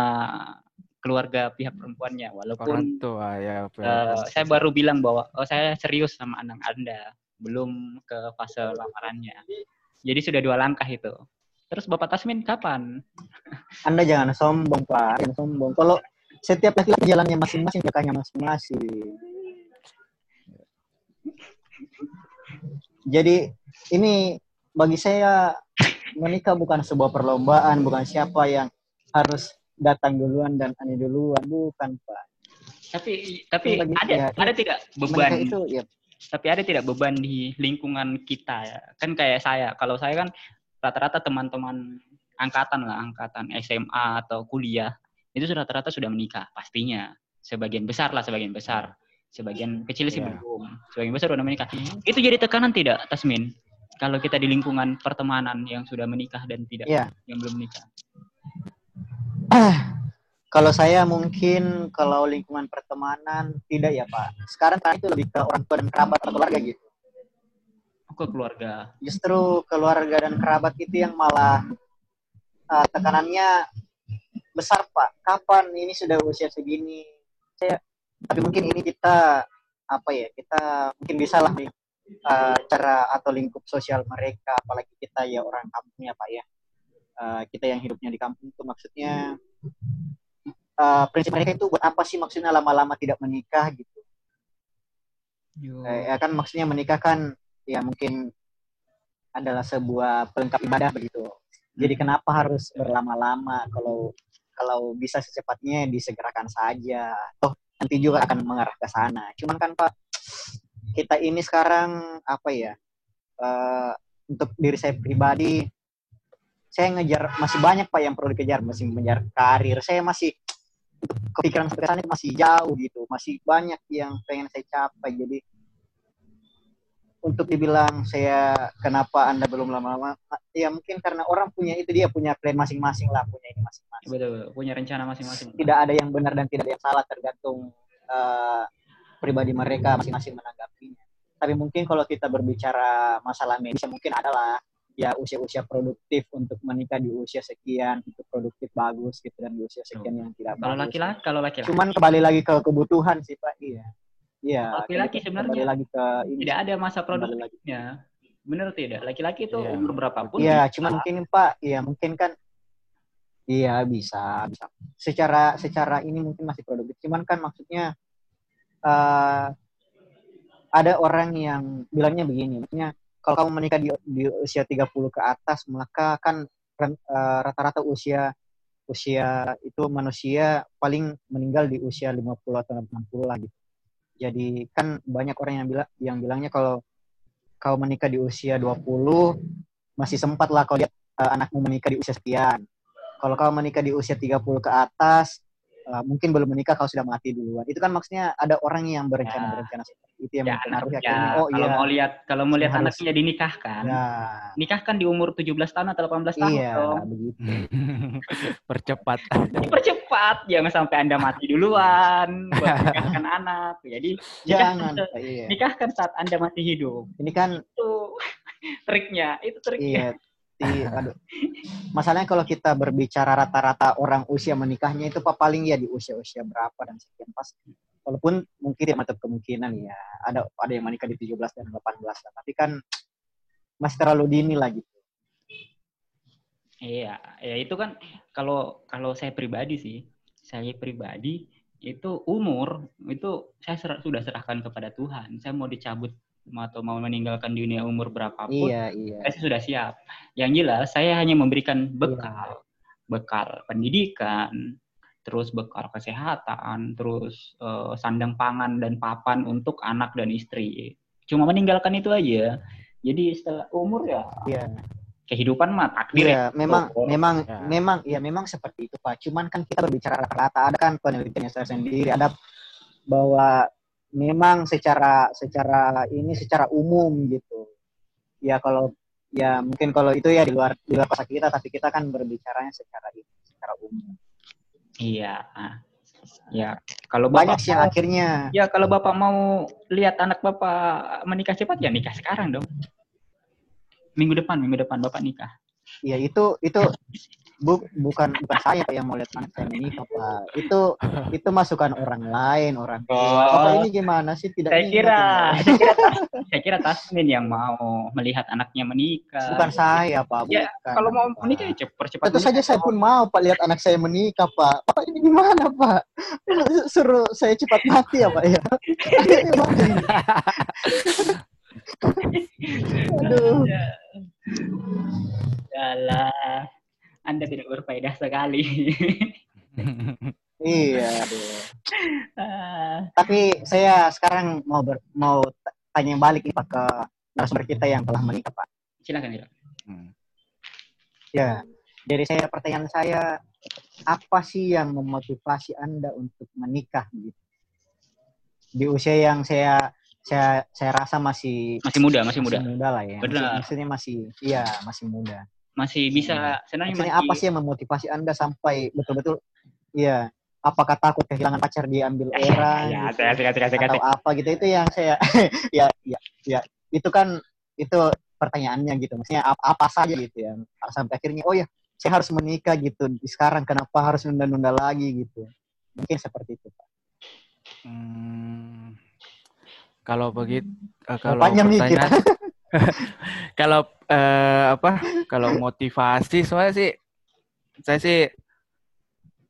keluarga pihak perempuannya, Orang walaupun tua ya. eh, saya baru bilang bahwa oh saya serius sama anak Anda, belum ke fase lamarannya. Jadi sudah dua langkah itu. Terus Bapak Tasmin kapan? *laughs* Anda jangan sombong, Pak. Jangan sombong. Kalau setiap laki-laki jalannya masing-masing, kakaknya masing-masing. Jadi ini bagi saya menikah bukan sebuah perlombaan, bukan siapa yang harus datang duluan dan ani duluan, bukan Pak. Tapi tapi Bagi- ada ya, ada tidak beban? itu ya tapi ada tidak beban di lingkungan kita ya? Kan kayak saya kalau saya kan rata-rata teman-teman angkatan lah angkatan SMA atau kuliah itu sudah rata-rata sudah menikah pastinya. Sebagian besar lah sebagian besar sebagian kecil sih Iya. belum sebagian besar sudah menikah itu jadi tekanan tidak Tasmin kalau kita di lingkungan pertemanan yang sudah menikah dan tidak Iya. yang belum menikah *clears throat* Kalau saya mungkin kalau lingkungan pertemanan tidak ya Pak. Sekarang kan itu lebih ke orang tua dan kerabat atau keluarga gitu. ke keluarga Justru keluarga dan kerabat itu yang malah uh, tekanannya besar Pak. Kapan ini sudah usia segini? Saya tapi mungkin ini kita apa ya? Kita mungkin bisa lah nih uh, cara atau lingkup sosial mereka apalagi kita ya orang kampung ya Pak ya. Uh, kita yang hidupnya di kampung itu maksudnya uh, prinsip mereka itu buat apa sih maksudnya lama-lama tidak menikah gitu. Eh, ya kan maksudnya menikah kan ya mungkin adalah sebuah pelengkap ibadah begitu. Jadi kenapa harus berlama-lama kalau kalau bisa secepatnya disegerakan saja. Toh nanti juga akan mengarah ke sana. Cuman kan Pak kita ini sekarang apa ya? eh, untuk diri saya pribadi saya ngejar masih banyak Pak yang perlu dikejar, masih mengejar karir. Saya masih untuk kepikiran sampai sana masih jauh gitu. Masih banyak yang pengen saya capai. Jadi untuk dibilang saya kenapa anda belum lama-lama ya mungkin karena orang punya itu dia punya plan masing-masing lah punya betul punya rencana masing-masing. Tidak ada yang benar dan tidak ada yang salah tergantung eh, pribadi mereka masing-masing menanggapinya. Tapi mungkin kalau kita berbicara masalah medis ya mungkin adalah ya usia-usia produktif untuk menikah di usia sekian itu produktif bagus gitu dan di usia sekian yang tidak kalau bagus. laki-laki? Kalau laki-laki? Cuman kembali lagi ke kebutuhan sih pak. Iya. Iya Laki-laki kembali sebenarnya lagi ke ini. tidak ada masa kembali produktifnya. Benar tidak? Laki-laki itu Iya. umur berapapun Iya, cuman mungkin Pak, iya mungkin kan iya bisa, bisa. Secara secara ini mungkin masih produktif. Cuman kan maksudnya eh ada orang yang bilangnya begini, maksudnya kalau kamu menikah di, di usia 30 ke atas, maka kan eh, rata-rata usia usia itu manusia paling meninggal di usia 50 atau 60 lah gitu. Jadi kan banyak orang yang bilang yang bilangnya kalau kau menikah di usia 20 masih sempat lah kau lihat eh, anakmu menikah di usia sekian. Kalau kau menikah di usia 30 ke atas, eh, mungkin belum menikah kau sudah mati duluan. Itu kan maksudnya ada orang yang Ya. berencana-berencana seperti itu yang ya, mempengaruhi anak- akhirnya. ya, Oh kalau iya, mau lihat kalau mau lihat Harus. anaknya dinikahkan ya, nikahkan di umur 17 tahun atau 18 tahun iya dong begitu. *laughs* Percepat. *laughs* dipercepat jangan sampai anda mati duluan buat nikahkan *laughs* anak jadi Jangan, nikahkan, iya. nikahkan saat anda masih hidup Ini kan itu triknya itu triknya iya di, aduh. Masalahnya kalau kita berbicara rata-rata orang usia menikahnya itu Pak paling ya di usia-usia berapa dan sekian pas. Walaupun mungkin ya menutup kemungkinan ya ada ada yang menikah di 17 dan 18 lah. Tapi kan masih terlalu dini lah gitu. Iya, ya itu kan kalau kalau saya pribadi sih, saya pribadi itu umur itu saya ser- sudah serahkan kepada Tuhan. Saya mau dicabut atau mau meninggalkan dunia umur berapapun, Iya, iya. saya sudah siap. Yang jelas saya hanya memberikan bekal, bekal pendidikan, terus bekal kesehatan, terus eh, sandang pangan dan papan untuk anak dan istri. Cuma meninggalkan itu aja. Jadi setelah umur ya Iya. kehidupan mah takdir Iya, ya. memang Oh, memang ya. memang ya memang seperti itu Pak. Cuman kan kita berbicara rata-rata ada kan penelitiannya saya sendiri ada bahwa memang secara secara ini secara umum gitu. Ya kalau ya mungkin kalau itu ya di luar di luar kosa kita tapi kita kan berbicaranya secara secara umum Iya. ah. Ya, kalau banyak bapak sih yang mau, akhirnya ya kalau bapak mau lihat anak bapak menikah cepat ya nikah sekarang dong. Minggu depan, minggu depan bapak nikah. ya itu itu bu- bukan bukan saya Pak, yang mau lihat anak saya menikah pak itu *laughs* itu masukan orang lain orang tua Oh. bapak ini gimana sih tidak Saya kira, ini? saya kira, Tas- saya kira Tasmin yang mau melihat anaknya menikah. bukan saya pak Ya, bukan, Kalau mau Pak. menikah ya cepat percepat. Tentu saja saya pun mau Pak lihat anak saya menikah Pak. Pak ini gimana Pak? *laughs* Suruh saya cepat mati ya Pak ya? *laughs* Aduh. Yalah. Anda tidak berfaedah sekali. *laughs* Iya. Ah, Tapi saya sekarang mau ber, mau tanya balik nih Pak ke narasumber kita yang telah menikah Pak. silakan, silakan. Hmm. Ya. Dari saya pertanyaan saya apa sih yang memotivasi Anda untuk menikah gitu? Di usia yang saya saya saya rasa masih Masih muda, masih muda. masih muda lah ya. Benar. Maksud- Maksudnya masih iya, masih muda. Masih bisa sebenarnya Maksudnya masih apa sih yang memotivasi Anda sampai betul-betul iya, apakah takut kehilangan pacar diambil *laughs* orang Ya, gitu, asik, atau apa gitu itu yang saya *laughs* ya ya ya itu kan itu pertanyaannya gitu maksudnya apa, apa saja gitu ya sampai akhirnya oh ya saya harus menikah gitu di sekarang kenapa harus nunda-nunda lagi gitu mungkin seperti itu Pak. Hmm, kalau begitu, eh, kalau panjang nih kita. pertanyaan, *laughs* kalau eh, apa? Kalau motivasi, sebenarnya sih, saya sih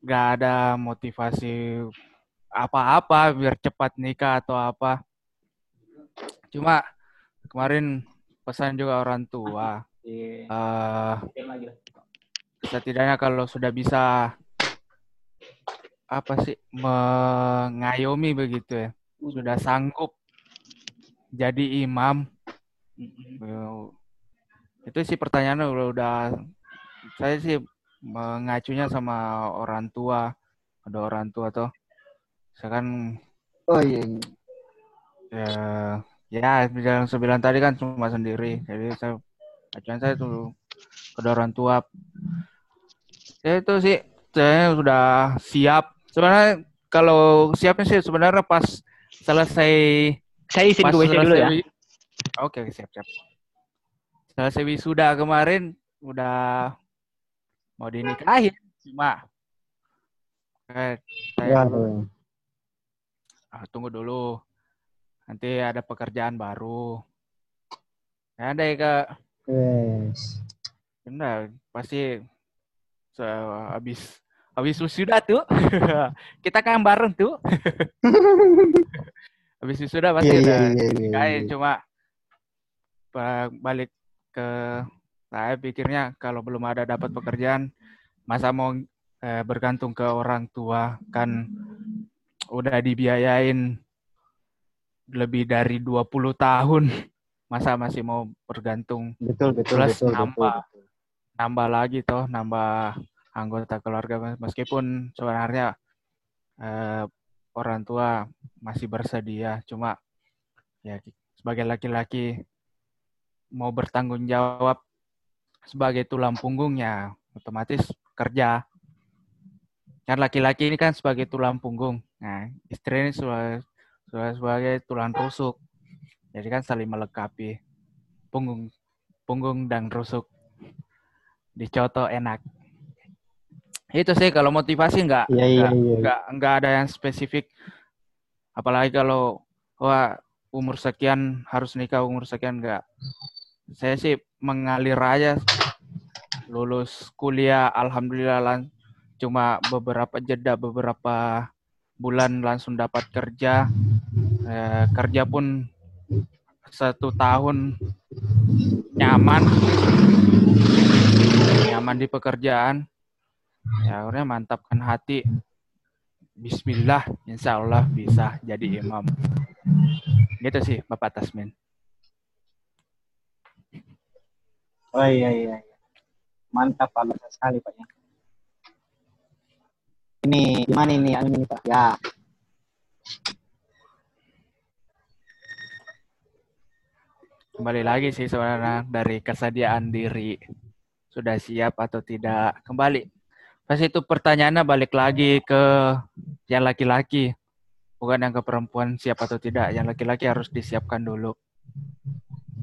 nggak ada motivasi apa-apa biar cepat nikah atau apa. Cuma kemarin pesan juga orang tua, Iya. eh setidaknya kalau sudah bisa apa sih mengayomi begitu ya sudah sanggup jadi imam itu sih pertanyaannya udah, udah saya sih mengacunya sama orang tua. Ada orang tua tuh. Saya kan oh iya ya ya yang saya bilang tadi kan cuma sendiri. Jadi saya acuan saya tuh ke orang tua. Ya itu sih saya sudah siap. Sebenarnya kalau siapnya sih sebenarnya pas selesai Saya izin WC dulu ya. Oke siap siap selesai wisuda kemarin udah mau dinikahin cuma eh, saya Waduh. ah, tunggu dulu nanti ada pekerjaan baru ya ada ya kak Yes. benar pasti se habis habis wisuda tuh *laughs* kita kan bareng tuh *laughs* habis wisuda pasti Iya, udah iya, iya, iya, nikahin. iya. cuma balik ke saya pikirnya kalau belum ada dapat pekerjaan masa mau eh, bergantung ke orang tua kan udah dibiayain lebih dari 20 tahun masa masih mau bergantung Betul, betul, Plus betul, betul, nambah. betul. nambah lagi toh nambah anggota keluarga meskipun sebenarnya eh, orang tua masih bersedia cuma ya sebagai laki-laki mau bertanggung jawab sebagai tulang punggungnya otomatis kerja. Kan laki-laki ini kan sebagai tulang punggung. Nah istri ini sebagai, sebagai tulang rusuk. Jadi kan saling melengkapi punggung punggung dan rusuk. Dicoto enak. Itu sih kalau motivasi nggak Iya, iya, nggak iya. nggak nggak ada yang spesifik. Apalagi kalau wah umur sekian harus nikah umur sekian nggak saya sih mengalir aja. Lulus kuliah alhamdulillah lan- cuma beberapa jeda beberapa bulan langsung dapat kerja. Eh, kerja pun satu tahun nyaman. Nyaman di pekerjaan. Ya akhirnya mantapkan hati. Bismillah insya Allah bisa jadi imam. Gitu sih Bapak Tasmin Oh iya iya. iya. Mantap Pak, sekali Pak ya. Ini gimana ini anu ini Pak? Ya. kembali lagi sih sebenarnya dari kesediaan diri sudah siap atau tidak kembali pasti itu pertanyaannya balik lagi ke yang laki-laki bukan yang ke perempuan siap atau tidak yang laki-laki harus disiapkan dulu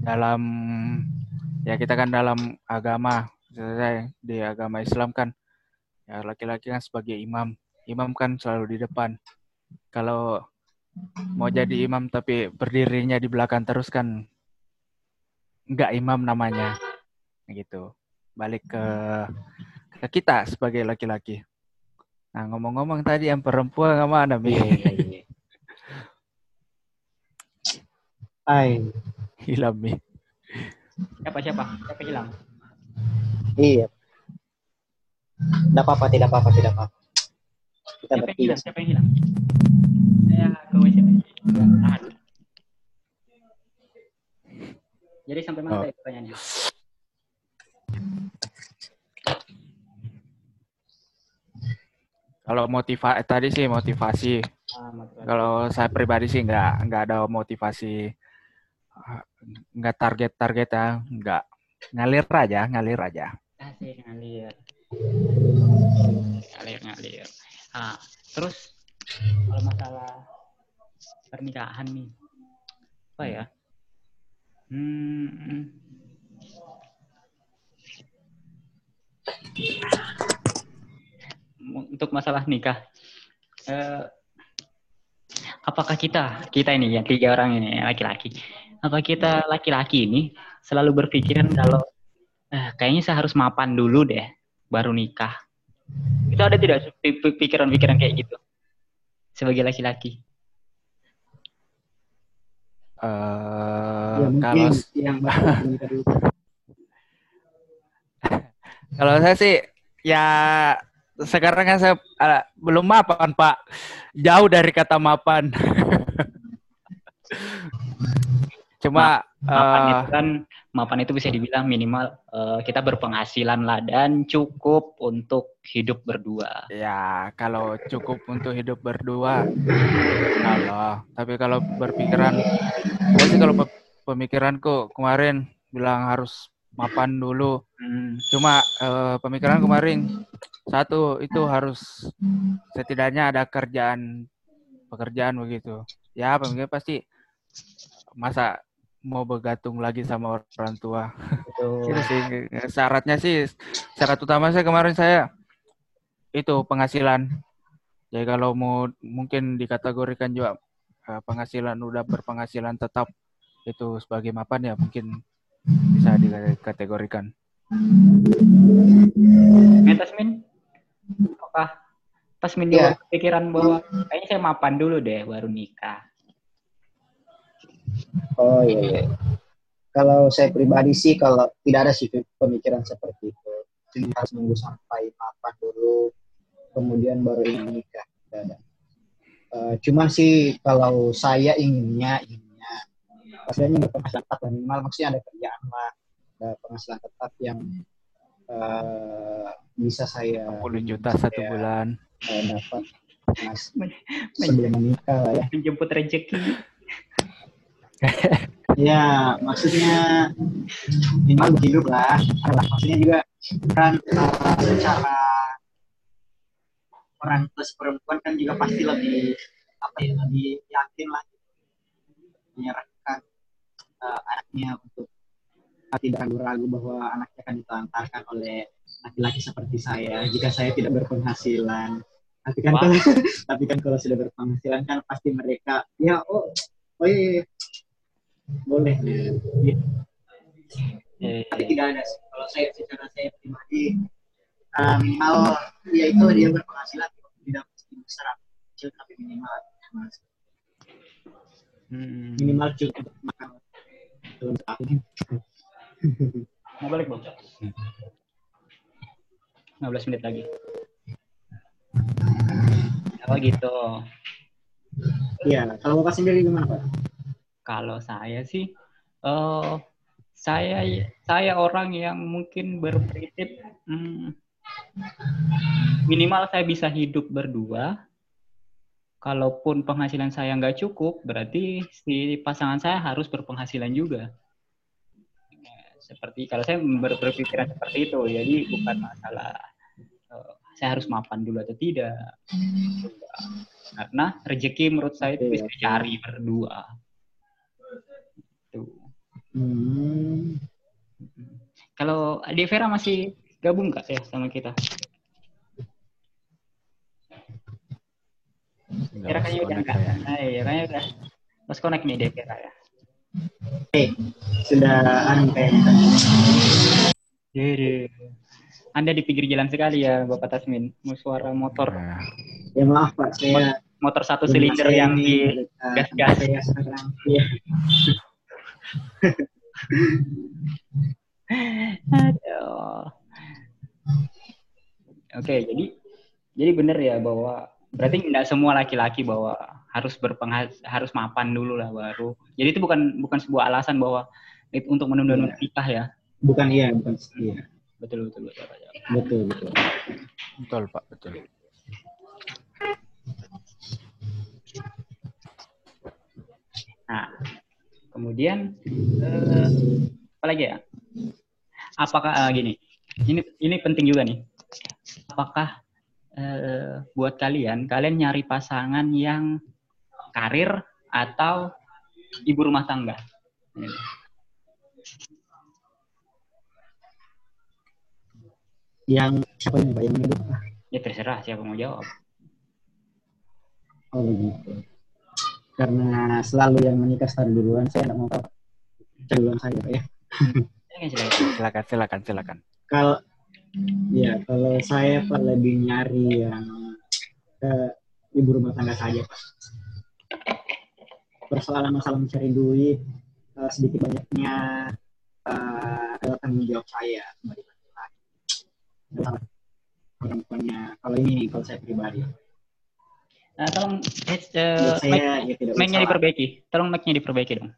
dalam ya kita kan dalam agama saya di agama Islam kan. Ya laki-laki kan sebagai imam. Imam kan selalu di depan. Kalau mau jadi imam tapi berdirinya di belakang terus kan nggak imam namanya. Gitu. Balik ke ke kita sebagai laki-laki. Nah ngomong-ngomong tadi yang perempuan mana mi. Iya, iya, iya. Ay, hilang mi Siapa siapa? Siapa hilang? iya. Tidak apa-apa, tidak apa-apa, tidak apa-apa. Kita Siapa yang hilang? Siapa yang hilang? Saya ke WC. Tahan. Jadi sampai mana Oh. tadi pertanyaannya? kalau motivasi tadi sih motivasi Ah, motivasi. kalau saya pribadi sih nggak nggak ada motivasi ah, nggak target-target ya nggak ngalir aja ngalir aja Asik ngalir. Ngalir ngalir. Ah, terus kalau masalah pernikahan nih, apa ya? Hmm, untuk masalah nikah, eh, apakah kita kita ini yang tiga orang ini laki-laki, apa kita laki-laki ini selalu berpikiran kalau eh, kayaknya saya harus mapan dulu deh baru nikah. Itu ada tidak pi- pi- pikiran-pikiran kayak gitu? Sebagai laki-laki? Eh, Ya, kalau yang *laughs* kalau saya sih ya sekarang kan saya ah, belum mapan pak. Jauh dari kata mapan *laughs* cuma Mapan eh, itu kan mapan itu bisa dibilang minimal eh, kita berpenghasilan lah dan cukup untuk hidup berdua. ya kalau cukup untuk hidup berdua kalau tapi kalau berpikiran sih kalau pe- pemikiranku kemarin bilang harus mapan dulu. Hmm, cuma eh, pemikiran kemarin satu itu harus setidaknya ada kerjaan pekerjaan begitu. Ya pemikiran pasti masa mau bergantung lagi sama orang tua itu sih syaratnya sih syarat utama saya kemarin saya itu penghasilan jadi kalau mau mungkin dikategorikan juga eh, penghasilan udah berpenghasilan tetap itu sebagai mapan ya mungkin bisa dikategorikan Ya, Tasmin, apakah Tasmin juga Iya. pikiran bahwa kayaknya saya mapan dulu deh baru nikah. Oh iya, iya. Kalau saya pribadi sih, kalau tidak ada sih pemikiran seperti itu. Jadi harus nunggu sampai mapan dulu, kemudian baru ingin nikah. Tidak ada. Eh, cuma sih kalau saya inginnya, inginnya pastinya berpenghasilan tetap lah. minimal maksudnya ada kerjaan lah, ada penghasilan tetap yang eh, bisa saya 60 juta satu saya, bulan eh, dapat mas, *laughs* sebelum menikah lah ya. Menjemput rezeki. Ya, maksudnya minimal hidup lah. Alah, maksudnya juga kan uh, secara orang plus perempuan kan juga pasti lebih apa ya lebih yakin lah gitu. menyerahkan uh, anaknya untuk tidak ragu-ragu bahwa anaknya akan ditelantarkan oleh laki-laki seperti saya jika saya tidak berpenghasilan. Tapi kan kalau, *laughs* tapi kan kalau sudah berpenghasilan kan pasti mereka ya oh oh iya, iya. Boleh gitu. Eh, tapi tidak ada sih. kalau saya secara saya pribadi uh, minimal ya itu dia berpenghasilan tidak mesti besar kecil tapi minimal hmm. minimal cukup untuk makan Mau balik, Bang? 15 menit lagi. Oh gitu. Iya, kalau bapak sendiri gimana pak? Kalau saya sih, eh saya saya orang yang mungkin berprinsip hmm, minimal saya bisa hidup berdua. Kalaupun penghasilan saya nggak cukup, berarti si pasangan saya harus berpenghasilan juga. seperti kalau saya ber- berpikiran seperti itu, jadi bukan masalah eh, saya harus mapan dulu atau tidak. Karena rezeki menurut saya itu Iya, bisa iya. dicari berdua. Tuh. Hmm. Kalau Ade Vera masih gabung nggak ya sama kita? Nggak Vera kayaknya udah enggak. ya. Nah, iya, kayaknya udah. Mas connect nih Ade Vera ya. Sudah anu kayaknya. Jadi, Anda di pinggir jalan sekali ya, Bapak Tasmin. Mau suara motor, Nah, Ya maaf Pak, saya motor satu silinder yang di eh, gas-gas. Saya sekarang. Aduh. Oke, jadi jadi benar ya bahwa berarti tidak semua laki-laki bahwa harus berpenghas harus mapan dulu lah baru. Jadi itu bukan bukan sebuah alasan bahwa itu untuk menunda-nunda Iya. nikah ya. Bukan iya, bukan iya. Betul betul betul. betul. Betul, betul. betul Pak, betul. Nah, kemudian eh, apa lagi ya? Apakah eh, gini? Ini ini penting juga nih. Apakah eh, buat kalian kalian nyari pasangan yang karir atau ibu rumah tangga? Yang siapa nih Pak yang? Ya terserah siapa mau jawab. Oh begitu. Karena selalu yang menikah start duluan, saya tidak mau. Duluan saya Pak ya. Silakan, silakan. Silakan, silakan, silakan. Kalau ya kalau saya Pak lebih nyari yang ke ibu rumah tangga saja Pak. Persoalan masalah mencari duit eh, sedikit banyaknya eh, adalah tanggung jawab saya sebagai laki-laki. Kalau ini kalau saya pribadi. Nah, tolong eh, ya tidak mic-nya diperbaiki. Tolong mic-nya diperbaiki dong.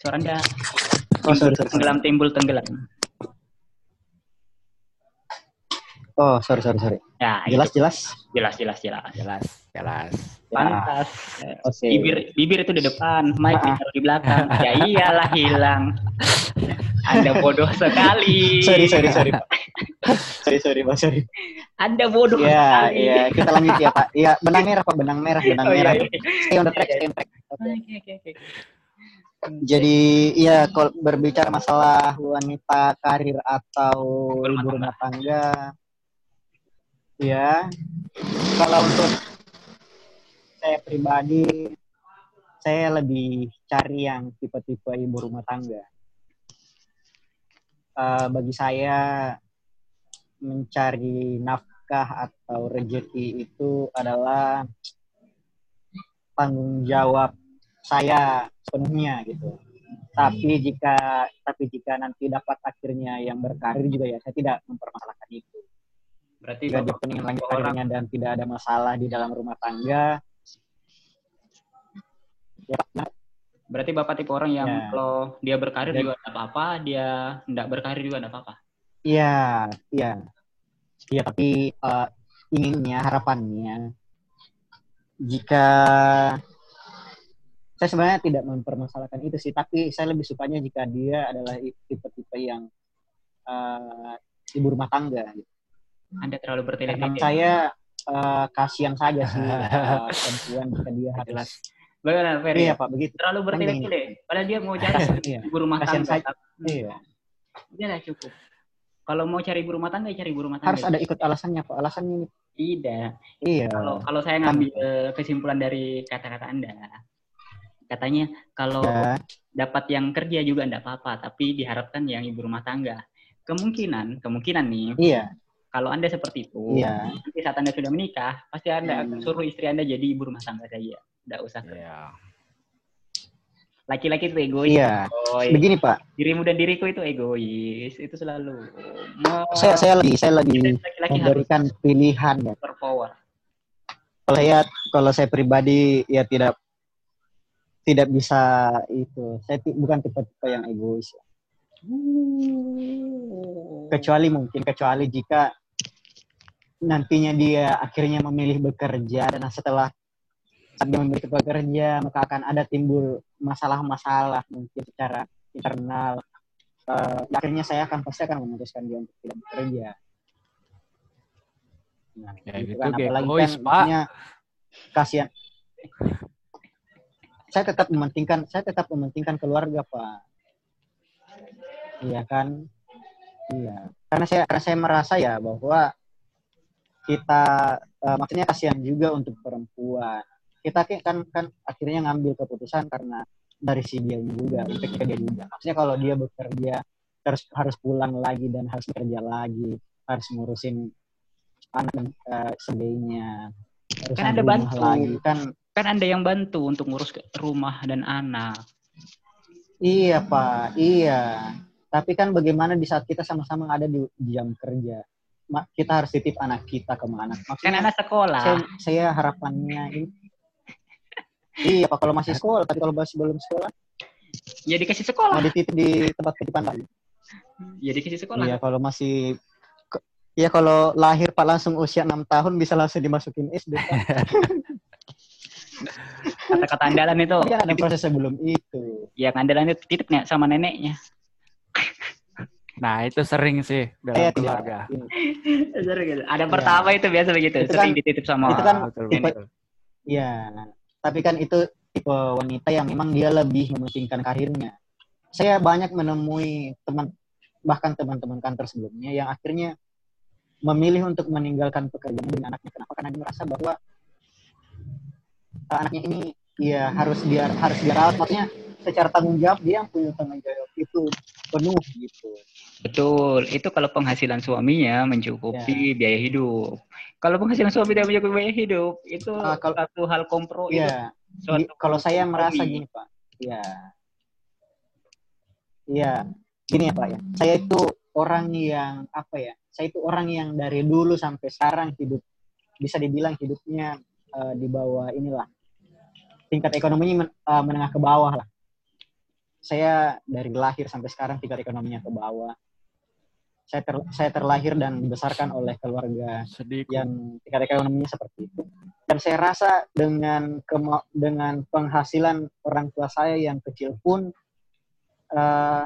Suara Anda Oh, sorry, sorry, sorry. tenggelam timbul tenggelam. Oh, sorry, sorry, sorry. Ya, Jelas, itu. jelas. jelas jelas jelas. Jelas, jelas. Pantas. Eh, Oke. Bibir bibir itu di depan, mic *laughs* Ah. di belakang. ya iyalah hilang. *laughs* Anda bodoh sekali. Sorry, sorry, sorry, Pak. sorry, sorry, Pak, sorry. Anda bodoh Iya, sekali. iya, kita lanjut ya, Pak. Iya, benang merah, Pak, benang merah, benang Oh, iya, merah. iya. Stay on the track, stay on the track. Oke. Oke, oke, oke. Jadi, iya, kalau berbicara masalah wanita karir atau ibu rumah tangga, ya, kalau untuk saya pribadi, saya lebih cari yang tipe-tipe ibu rumah tangga. Eh, bagi saya, mencari nafkah atau rezeki itu adalah tanggung jawab saya sepenuhnya gitu. Tapi jika tapi jika nanti dapat akhirnya yang berkarir juga ya saya tidak mempermasalahkan itu. Berarti Jika dia pengen lanjut karirnya dan tidak ada masalah di dalam rumah tangga, ya berarti Bapak tipe orang yang Ya. kalau dia berkarir Dan- juga enggak apa-apa, dia enggak berkarir juga enggak apa-apa. Iya, iya. Iya, tapi eh, inginnya, harapannya, jika saya sebenarnya tidak mempermasalahkan itu sih, tapi saya lebih sukanya jika dia adalah tipe-tipe yang eh, ibu rumah tangga. Gitu. Anda terlalu bertele-tele. saya eh, kasihan saja sih eh, perempuan jika dia harus. Bagaimana Ferry? Iya, Pak, begitu. Terlalu bertele-tele. Padahal dia mau cari Iya. ibu rumah tangga. Iya. Dia lah cukup. Kalau mau cari ibu rumah tangga, ya cari ibu rumah tangga. Harus ada ikut alasannya, Pak. Alasannya ini. Tidak. Iya. Kalau kalau saya ngambil eh, kesimpulan dari kata-kata Anda, katanya kalau Ya. dapat yang kerja juga enggak apa-apa, tapi diharapkan yang ibu rumah tangga. Kemungkinan, kemungkinan nih, Iya. kalau Anda seperti itu, Iya. nanti saat Anda sudah menikah, pasti Anda akan Hmm. suruh istri Anda jadi ibu rumah tangga saja. Enggak usah. kerja. Iya. Laki-laki itu egois. Iya. Begini, Pak. Dirimu dan diriku itu egois. Itu selalu. Mau- Saya saya lagi saya lagi laki-laki harus memberikan pilihan ya. berpower. Kalau saya kalau saya pribadi ya tidak tidak bisa itu. Saya bukan tipe-tipe yang egois. ya. Kecuali mungkin kecuali jika nantinya dia akhirnya memilih bekerja dan setelah dia memilih bekerja maka akan ada timbul masalah-masalah mungkin secara internal eh, akhirnya saya akan pasti akan memutuskan dia untuk tidak bekerja. Nah, Ya gitu gitu, kan. Apalagi kan Pak. kasihan. Saya tetap mementingkan, saya tetap mementingkan keluarga, Pak. Iya kan? Iya. Karena saya karena saya merasa ya bahwa kita eh, maksudnya kasihan juga untuk perempuan. Kita ki- kan kan akhirnya ngambil keputusan karena dari si dia juga, untuk dia juga. Maksudnya kalau dia bekerja terus harus pulang lagi dan harus bekerja lagi, harus ngurusin anak dan eh, sebagainya. Kan ada bantu. lagi kan Kan Anda yang bantu untuk ngurus ke- rumah dan anak. Iya Pak, iya. Tapi kan bagaimana di saat kita sama-sama ada di, di jam kerja, kita harus titip anak kita ke mana? Kan Maksudnya anak sekolah. saya, saya harapannya ini, iya Pak kalau masih sekolah, tapi kalau masih belum sekolah, Ya dikasih mau sekolah. dititip di tempat titipan lagi. Ya dikasih sekolah. Iya kalau masih, iya kalau lahir Pak langsung usia 6 tahun bisa langsung dimasukin SD. Pak. *laughs* Kata-kata andalan itu. Kan ada proses sebelum itu. Yang andalan itu titip nggak sama neneknya. Nah, itu sering sih dalam tidak. keluarga. Ada Iya. pertama itu biasa begitu. Itu Sering kan- dititip sama itu kan betul, tipe- betul. Iya, tapi kan itu tipe wanita yang memang dia lebih mementingkan karirnya. Saya banyak menemui teman bahkan teman-teman kantor sebelumnya yang akhirnya memilih untuk meninggalkan pekerjaan dengan anaknya. Kenapa? Karena dia merasa bahwa uh, anaknya ini ya harus dia harus dia rawat. Maksudnya secara tanggung jawab dia yang punya tanggung jawab itu penuh gitu. Betul, itu kalau penghasilan suaminya mencukupi biaya hidup. Kalau penghasilan suami tidak mencukupi biaya hidup, itu Ah, kalau- satu hal kompro itu. Iya, suatu Gi- kalau saya kompromi. merasa gini pak, ya, iya, gini ya pak ya, saya itu orang yang apa ya, saya itu orang yang dari dulu sampai sekarang hidup bisa dibilang hidupnya eh, di bawah inilah. Tingkat ekonominya men- eh, menengah ke bawah lah. Saya dari lahir sampai sekarang tingkat ekonominya ke bawah. Saya ter- saya terlahir dan dibesarkan oleh keluarga Sedih. yang tingkat ekonominya seperti itu. Dan saya rasa dengan kema- dengan penghasilan orang tua saya yang kecil pun eh,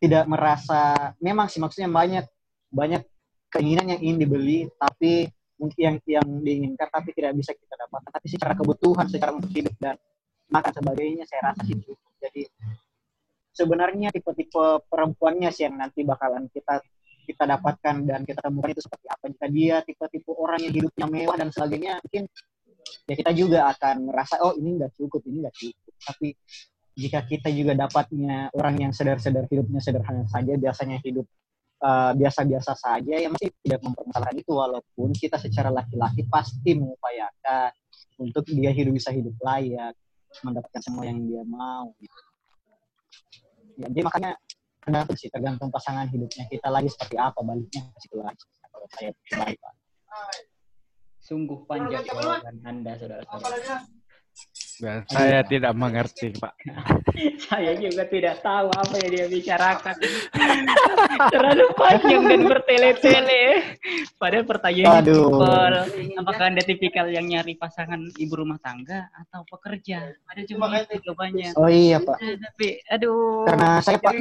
tidak merasa memang sih maksudnya banyak banyak keinginan yang ingin dibeli tapi mungkin yang yang diinginkan tapi tidak bisa kita dapatkan tapi secara kebutuhan secara untuk hidup dan makan sebagainya saya rasa sih cukup jadi sebenarnya tipe-tipe perempuannya sih yang nanti bakalan kita kita dapatkan dan kita temukan itu seperti apa. Jika dia tipe-tipe orang yang hidupnya mewah dan sebagainya mungkin ya kita juga akan merasa oh ini nggak cukup ini nggak cukup. Tapi jika kita juga dapatnya orang yang sadar-sadar hidupnya sederhana saja biasanya hidup eh, biasa-biasa saja ya masih tidak mempermasalahkan itu. Walaupun kita secara laki-laki pasti mengupayakan untuk dia hidup bisa hidup layak mendapatkan semua yang dia mau. Ya, jadi makanya tergantung sih tergantung pasangan hidupnya kita lagi seperti apa baliknya ke situ lagi kalau saya pribadi Pak. Sungguh panjang jawaban Anda, saudara-saudara. Dan saya tidak mengerti, Pak. *laughs* Saya juga tidak tahu apa yang dia bicarakan. *laughs* Terlalu panjang dan bertele-tele. Padahal pertanyaannya Aduh. simpel. Apakah Anda tipikal yang nyari pasangan ibu rumah tangga atau pekerja? Ada cuma itu jawabannya. oh iya pak Eh, Tapi, aduh. karena saya pak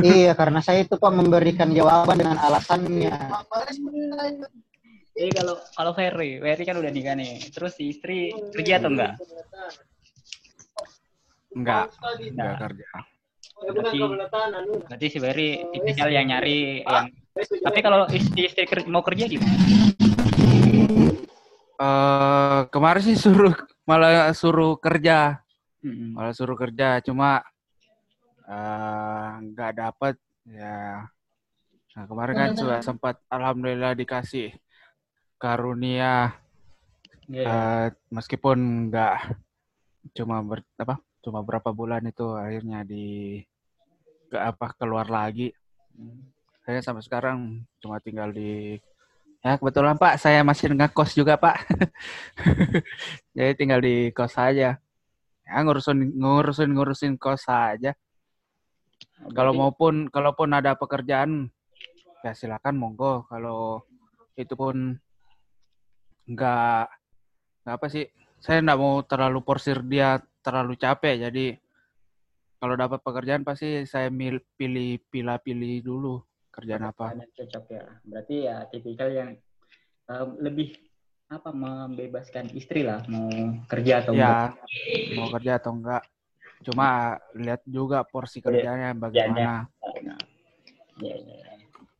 iya karena saya itu pak memberikan jawaban dengan alasannya Jadi kalau kalau Ferry, Ferry kan udah nikah nih. Terus si istri kerja atau enggak? Enggak, enggak kerja. Berarti, berarti si Ferry tipikal yang nyari yang tapi kalau istri istri mau kerja gimana? Eh kemarin sih suruh malah suruh kerja, Mm-mm. malah suruh kerja, cuma eh nggak dapat ya. Nah kemarin kan *laughs* sudah sempat alhamdulillah dikasih karunia Iya. eh, meskipun nggak cuma ber, apa cuma berapa bulan itu akhirnya di ke apa keluar lagi. Saya sampai sekarang cuma tinggal di ya kebetulan Pak saya masih ngekos juga Pak. *laughs* Jadi tinggal di kos saja. Ya ngurusin ngurusin ngurusin kos saja. Kalau Berarti- maupun kalaupun ada pekerjaan ya silakan monggo kalau itu pun nggak nggak apa sih saya nggak mau terlalu porsir dia terlalu capek jadi kalau dapat pekerjaan pasti saya mil- pilih pilih-pilih dulu kerjaan apa. Cocok ya. Berarti ya tipikal yang um, lebih apa membebaskan istri lah mau kerja atau enggak. Ya, mau kerja atau enggak. Cuma lihat juga porsi kerjanya bagaimana. Nah, ya, ya, ya.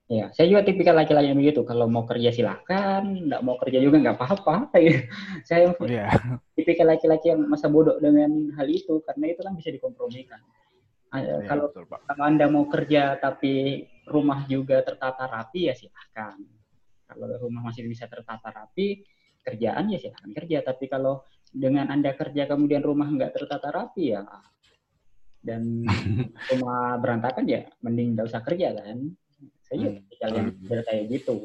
Ya, saya juga tipikal laki-laki yang begitu. Kalau mau kerja silakan, enggak mau kerja juga nggak apa-apa. *laughs* Ya. Saya Iya. *laughs* tipikal laki-laki yang masa bodoh dengan hal itu karena itu kan bisa dikompromikan. Ah, Iya, kalau betul, Pak. kalau anda mau kerja tapi rumah juga tertata rapi ya silahkan. Kalau rumah masih bisa tertata rapi, kerjaan ya silahkan kerja. Tapi kalau dengan anda kerja kemudian rumah nggak tertata rapi ya dan *laughs* rumah berantakan ya mending nggak usah kerja kan. Saya juga Hmm, yang betul. benar kayak gitu.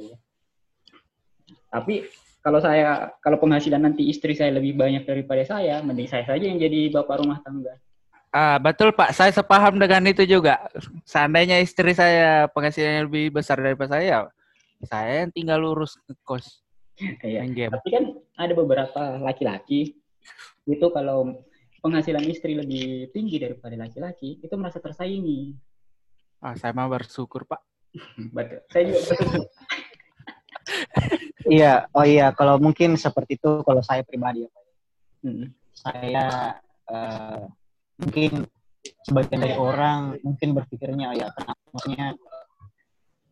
Tapi kalau saya kalau penghasilan nanti istri saya lebih banyak daripada saya, mending saya saja yang jadi bapak rumah tangga. Ah, betul Pak, saya sepaham dengan itu juga. Seandainya istri saya penghasilannya lebih besar daripada saya, saya yang tinggal lurus ke kos Iya. game. Tapi kan ada beberapa laki-laki itu kalau penghasilan istri lebih tinggi daripada laki-laki itu merasa tersaingi. Ah, saya mah bersyukur Pak. Betul. Saya juga. Iya, oh iya, kalau mungkin seperti itu kalau saya pribadi ya Pak. Hmm. Saya eh, mungkin sebagian dari orang mungkin berpikirnya oh ya kenapa maksudnya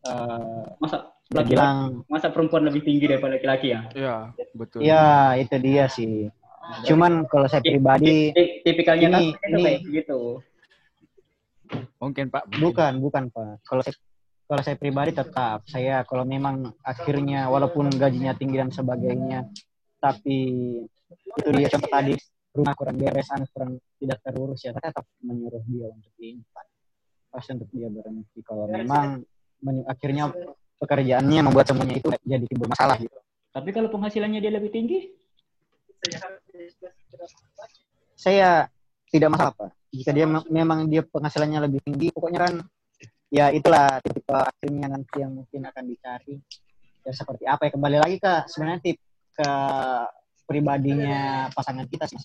eh Masa laki-laki, bilang masa perempuan lebih tinggi daripada laki-laki ya? Iya, betul. ya itu dia sih. Cuman kalau saya pribadi Ti- Tipikalnya Ini- kan itu ini- kayak gitu. Mungkin Pak. mungkin. bukan bukan Pak. Kalau saya kalau saya pribadi tetap. Saya kalau memang akhirnya walaupun gajinya tinggi dan sebagainya tapi itu dia contoh tadi rumah kurang beres anak kurang tidak terurus ya saya tetap menyuruh dia untuk ini pasti untuk dia berhenti. Kalau memang men- akhirnya pekerjaannya membuat semuanya itu jadi timbul masalah gitu. Tapi kalau penghasilannya dia lebih tinggi, saya tidak masalah Pak. Jika dia me- memang dia penghasilannya lebih tinggi, pokoknya kan ya itulah tipe akhirnya nanti yang mungkin akan dicari. Ya seperti apa ya kembali lagi ke sebenarnya tip ke pribadinya pasangan kita sih.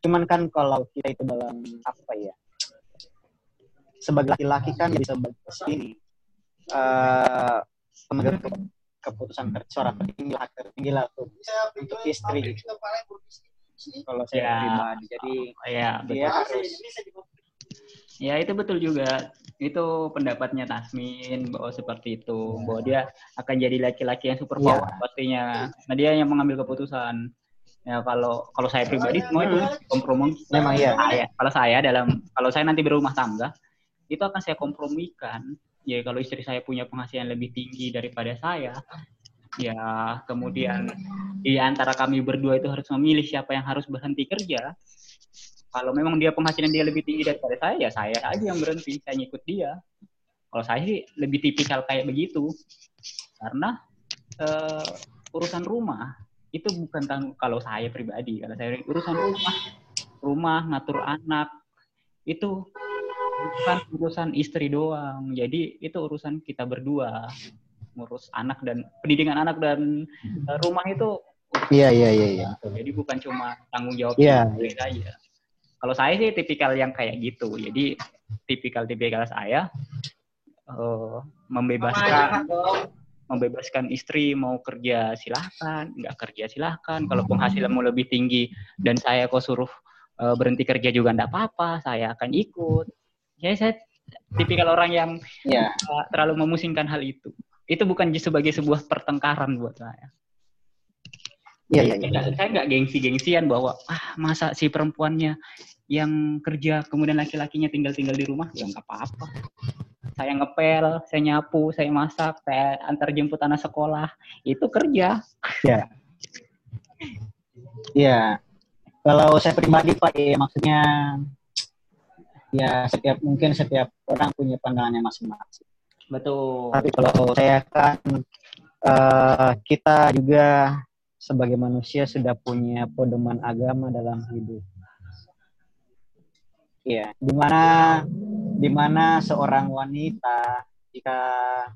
Cuman kan kalau kita itu dalam apa ya sebagai laki-laki kan jadi sebagai sini eh pemegang ke- keputusan ter- suara tertinggi lah tertinggi lah tuh untuk istri gitu. kalau saya Ya. pribadi jadi ya dia betul. harus Ya itu betul juga. Itu pendapatnya Tasmin bahwa seperti itu, bahwa dia akan jadi laki-laki yang super power pastinya. Nah dia yang mengambil keputusan. Ya kalau kalau saya pribadi semua itu kompromi. Memang iya. Saya, kalau saya dalam kalau saya nanti berumah tangga itu akan saya kompromikan. Ya kalau istri saya punya penghasilan lebih tinggi daripada saya, ya kemudian di antara kami berdua itu harus memilih siapa yang harus berhenti kerja kalau memang dia penghasilan dia lebih tinggi daripada saya, ya saya aja yang berhenti, saya ngikut dia. Kalau saya sih lebih tipikal kayak begitu, karena eh, urusan rumah itu bukan tanggung kalau saya pribadi, kalau saya urusan rumah, rumah ngatur anak itu bukan urusan istri doang, jadi itu urusan kita berdua, ngurus anak dan pendidikan anak dan eh, rumah itu iya iya iya iya jadi bukan cuma tanggung jawab Iya, istri saja. Kalau saya sih tipikal yang kayak gitu. Jadi tipikal-tipikal saya eh, membebaskan membebaskan istri mau kerja silahkan, nggak kerja silahkan. Kalau penghasilan mau lebih tinggi dan saya kok suruh eh, berhenti kerja juga nggak apa-apa, saya akan ikut. Ya saya tipikal orang yang iya eh, terlalu memusingkan hal itu. Itu bukan sebagai sebuah pertengkaran buat saya. Iya iya iya. Saya nggak gengsi-gengsian bahwa ah masa si perempuannya yang kerja kemudian laki-lakinya tinggal-tinggal di rumah ya nggak apa-apa saya ngepel saya nyapu saya masak saya antar jemput anak sekolah itu kerja Iya. Kalau saya pribadi Pak, ya maksudnya ya setiap mungkin setiap orang punya pandangannya masing-masing. betul Tapi kalau saya kan eh, kita juga sebagai manusia sudah punya pedoman agama dalam hidup. Iya, di mana di mana seorang wanita jika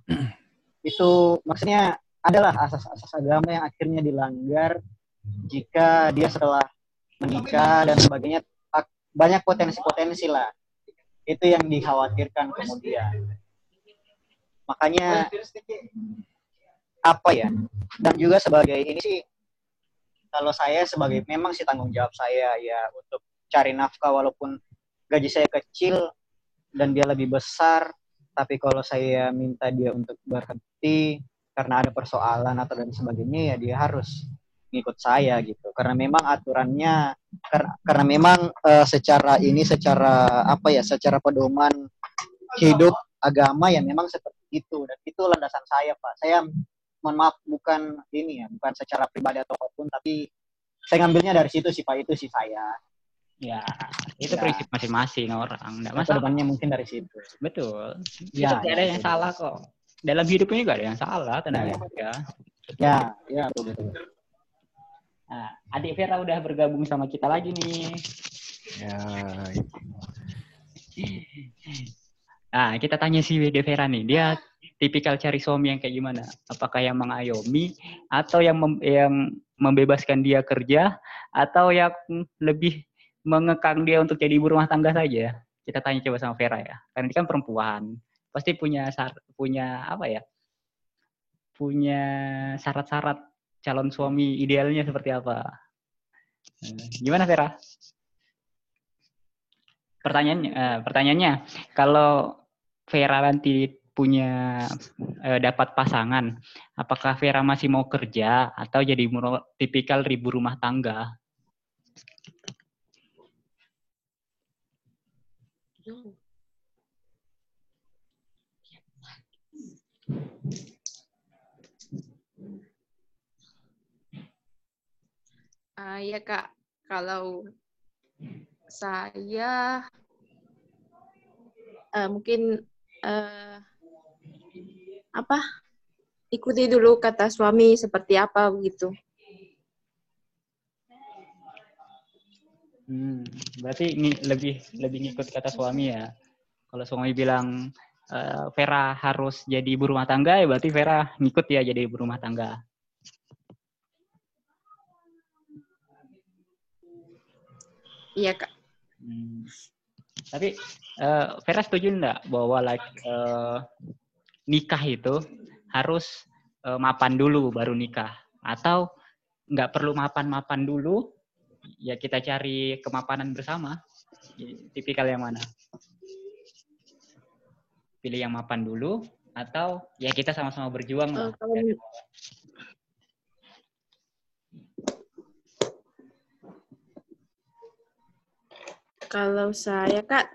*clears throat* itu maksudnya adalah asas-asas agama yang akhirnya dilanggar jika dia setelah menikah dan sebagainya ak- banyak potensi-potensi lah itu yang dikhawatirkan kemudian makanya apa ya dan juga sebagai ini sih kalau saya sebagai memang sih tanggung jawab saya ya untuk cari nafkah walaupun gaji saya kecil dan dia lebih besar tapi kalau saya minta dia untuk berhenti karena ada persoalan atau dan sebagainya ya dia harus ngikut saya gitu. Karena memang aturannya karena karena memang uh, secara ini secara apa ya secara pedoman hidup agama ya memang seperti itu. Dan itu landasan saya pak. Saya mohon maaf bukan ini ya bukan secara pribadi atau apa pun tapi saya ngambilnya dari situ sih pak. Itu sih saya. Ya itu ya. prinsip masing-masing orang. Nggak masalah. pedomannya mungkin dari situ. Betul. Ya, tidak ya, ada yang betul. salah kok. Dalam hidup ini gak ada yang salah tenang ya. ya ya, ya betul betul. Nah, adik Vera udah bergabung sama kita lagi nih. Ya. Nah, kita tanya si Vera nih, dia tipikal cari suami yang kayak gimana? Apakah yang mengayomi atau yang mem yang membebaskan dia kerja atau yang lebih mengekang dia untuk jadi ibu rumah tangga saja? Kita tanya coba sama Vera ya. Karena dia kan perempuan, pasti punya punya apa ya? Punya syarat-syarat calon suami idealnya seperti apa? Eh, gimana Vera? Pertanyaannya, uh, pertanyaannya, kalau Vera nanti punya uh, dapat pasangan, apakah Vera masih mau kerja atau jadi tipikal ribu rumah tangga? Uh, ya Kak, kalau saya uh, mungkin uh, apa ikuti dulu kata suami seperti apa begitu. Hmm, berarti ini lebih lebih ngikut kata suami ya. Kalau suami bilang uh, Vera harus jadi ibu rumah tangga, ya berarti Vera ngikut ya jadi ibu rumah tangga. Iya kak. Hmm. Tapi uh, Vera setuju enggak bahwa like uh, nikah itu harus uh, mapan dulu baru nikah. Atau nggak perlu mapan-mapan dulu ya kita cari kemapanan bersama. Tipikal yang mana? Pilih yang mapan dulu atau ya kita sama-sama berjuang uh, kalau, Kalau saya kak,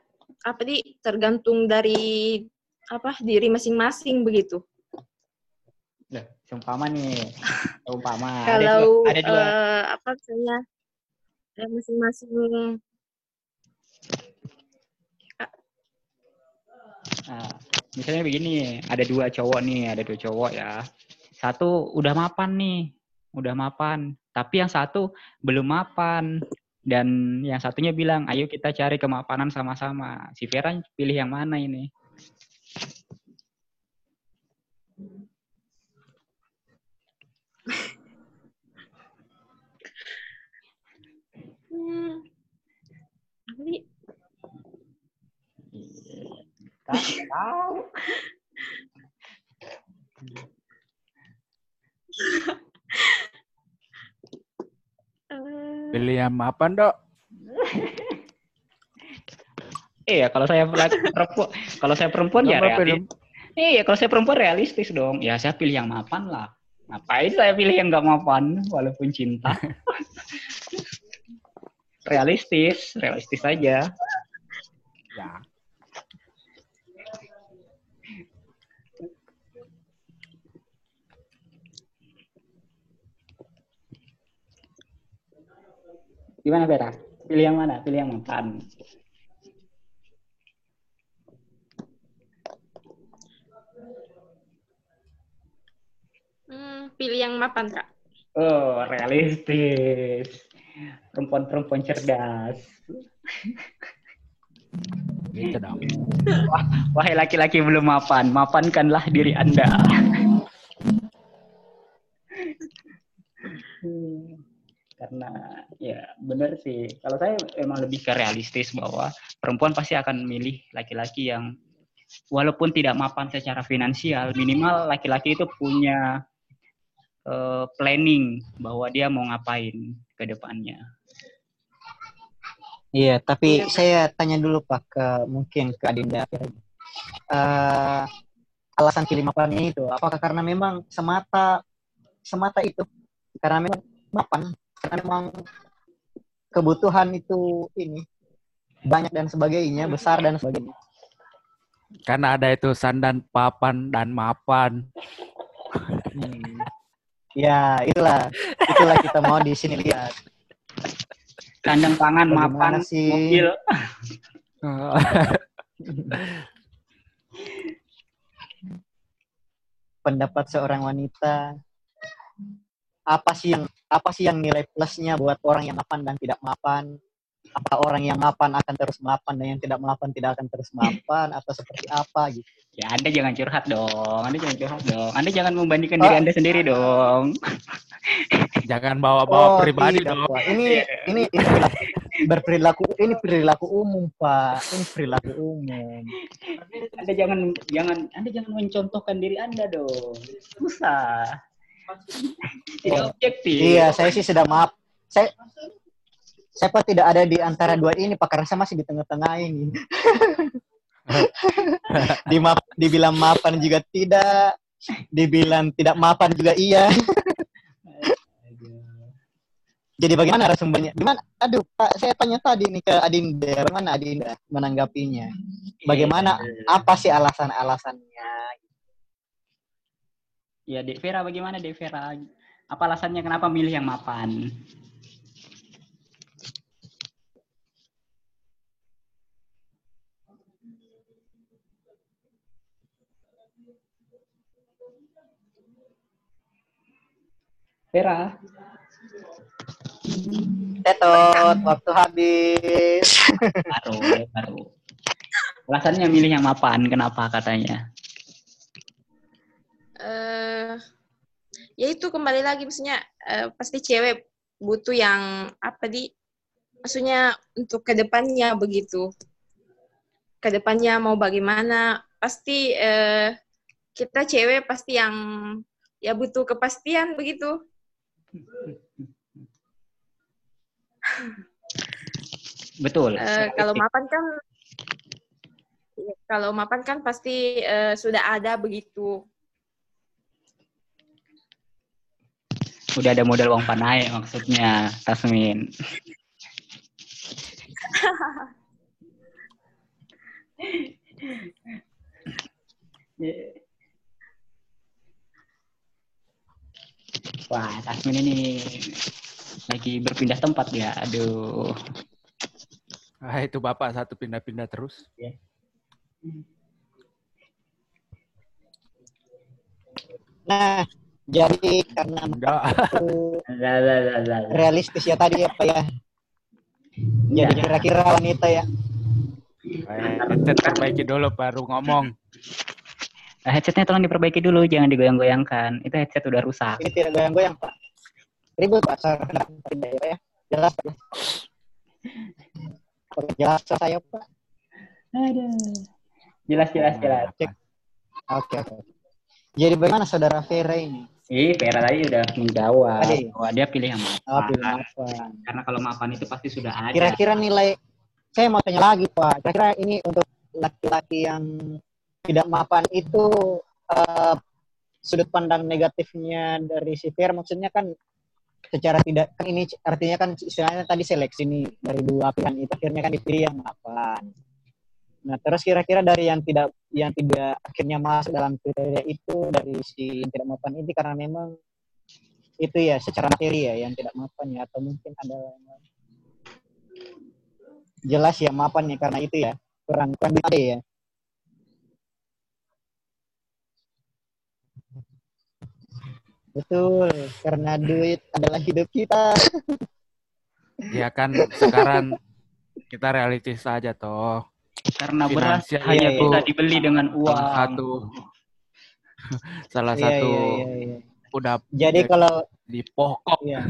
apa di tergantung dari apa diri masing-masing begitu. Nah, seumpama nih, seumpama. Kalau ada dua, ada dua. Uh, apa saya masing-masing Nah, misalnya begini, ada dua cowok nih, ada dua cowok ya. Satu udah mapan nih, udah mapan. Tapi yang satu belum mapan. Dan yang satunya bilang, ayo kita cari kemapanan sama-sama. Si Vera pilih yang mana ini? Tahu. Pilih yang apa, Dok? iya, kalau saya perempuan, kalau saya perempuan ya realistis. Iya, kalau saya perempuan realistis dong. Ya saya pilih yang mapan lah. Ngapain saya pilih yang nggak mapan walaupun cinta? *laughs* realistis, realistis saja. Ya. Gimana Vera? Pilih yang mana? Pilih yang mapan. Hmm, pilih yang mapan, Kak. Oh, realistis. Perempuan-perempuan cerdas. Gitu dong. Wah, wahai laki-laki belum mapan, mapankanlah diri Anda. *laughs* karena ya benar sih. Kalau saya emang lebih ke realistis bahwa perempuan pasti akan milih laki-laki yang walaupun tidak mapan secara finansial minimal laki-laki itu punya uh, planning bahwa dia mau ngapain ke depannya. Iya, tapi saya tanya dulu Pak ke mungkin ke Adinda. Uh, alasan pilih mapan itu apakah karena memang semata semata itu? Karena memang mapan memang kebutuhan itu ini banyak dan sebagainya besar dan sebagainya. Karena ada itu sandan papan dan mapan. Hmm. ya itulah. Itulah kita mau di sini lihat. Kandang pangan mapan sih? mobil. *laughs* Pendapat seorang wanita apa sih yang apa sih yang nilai plusnya buat orang yang mapan dan tidak mapan? Apa orang yang mapan akan terus mapan dan yang tidak mapan tidak akan terus mapan? Atau seperti apa gitu? Ya anda jangan curhat dong. Anda jangan curhat dong. Anda jangan membandingkan oh. diri anda sendiri dong. Jangan bawa-bawa oh, pribadi dong. Ini ini, ini berperilaku ini perilaku umum pak. Ini perilaku umum. Anda jangan jangan anda jangan mencontohkan diri anda dong. Susah tidak objektif iya saya sih sudah maaf saya saya pak tidak ada di antara dua ini pak karena saya masih di tengah-tengah ini *laughs* di map dibilang mapan juga tidak dibilang tidak mapan juga iya jadi bagaimana sumbernya? Gimana? Aduh, Pak, saya tanya tadi nih ke Adinda, bagaimana Adinda menanggapinya? Bagaimana? Apa sih alasan-alasannya? Ya, Dek Vera, bagaimana Dek Vera? Apa alasannya kenapa milih yang mapan? Vera. Tetot, waktu habis. Baru, baru. Alasannya milih yang mapan, kenapa katanya? Uh, ya itu kembali lagi maksudnya uh, pasti cewek butuh yang apa di maksudnya untuk ke depannya begitu ke depannya mau bagaimana pasti uh, kita cewek pasti yang ya butuh kepastian begitu *laughs* Betul. Uh, kalau mapan kan kalau mapan kan pasti uh, sudah ada begitu. Udah ada modal uang panai maksudnya, Tasmin. Wah, Tasmin ini lagi berpindah tempat ya. Aduh. Ah, itu Bapak satu pindah-pindah terus. Ya. Nah, jadi karena *laughs* Enggak. realistis ya tadi apa ya? Jadi ya. kira-kira wanita ya. headset perbaiki dulu baru ngomong. Headsetnya tolong diperbaiki dulu, jangan digoyang-goyangkan. Itu headset udah rusak. Ini tidak goyang-goyang, Pak ribut pak ya jelas jelas saya pak Aduh. jelas jelas jelas oke oke jadi bagaimana saudara Vera ini Ih, Vera tadi udah menjawab Adi. bahwa dia pilih yang mapan. Oh, pilih mapan. Karena kalau mapan itu pasti sudah ada. Kira-kira nilai, saya mau tanya lagi Pak, kira-kira ini untuk laki-laki yang tidak mapan itu uh, sudut pandang negatifnya dari si Vera maksudnya kan secara tidak kan ini artinya kan istilahnya tadi seleksi nih dari dua pilihan itu akhirnya kan dipilih yang mapan. Nah terus kira-kira dari yang tidak yang tidak akhirnya masuk dalam kriteria itu dari si yang tidak mapan ini karena memang itu ya secara materi ya yang tidak mapan ya atau mungkin ada jelas ya mapan ya karena itu ya kurang kurang ya Betul, karena duit adalah hidup kita. Ya kan sekarang kita realistis saja toh. Karena beras hanya iya, bisa dibeli dengan uang. Salah satu *laughs* salah iya, satu iya, iya, iya. udah jadi kalau di pokok. Iya.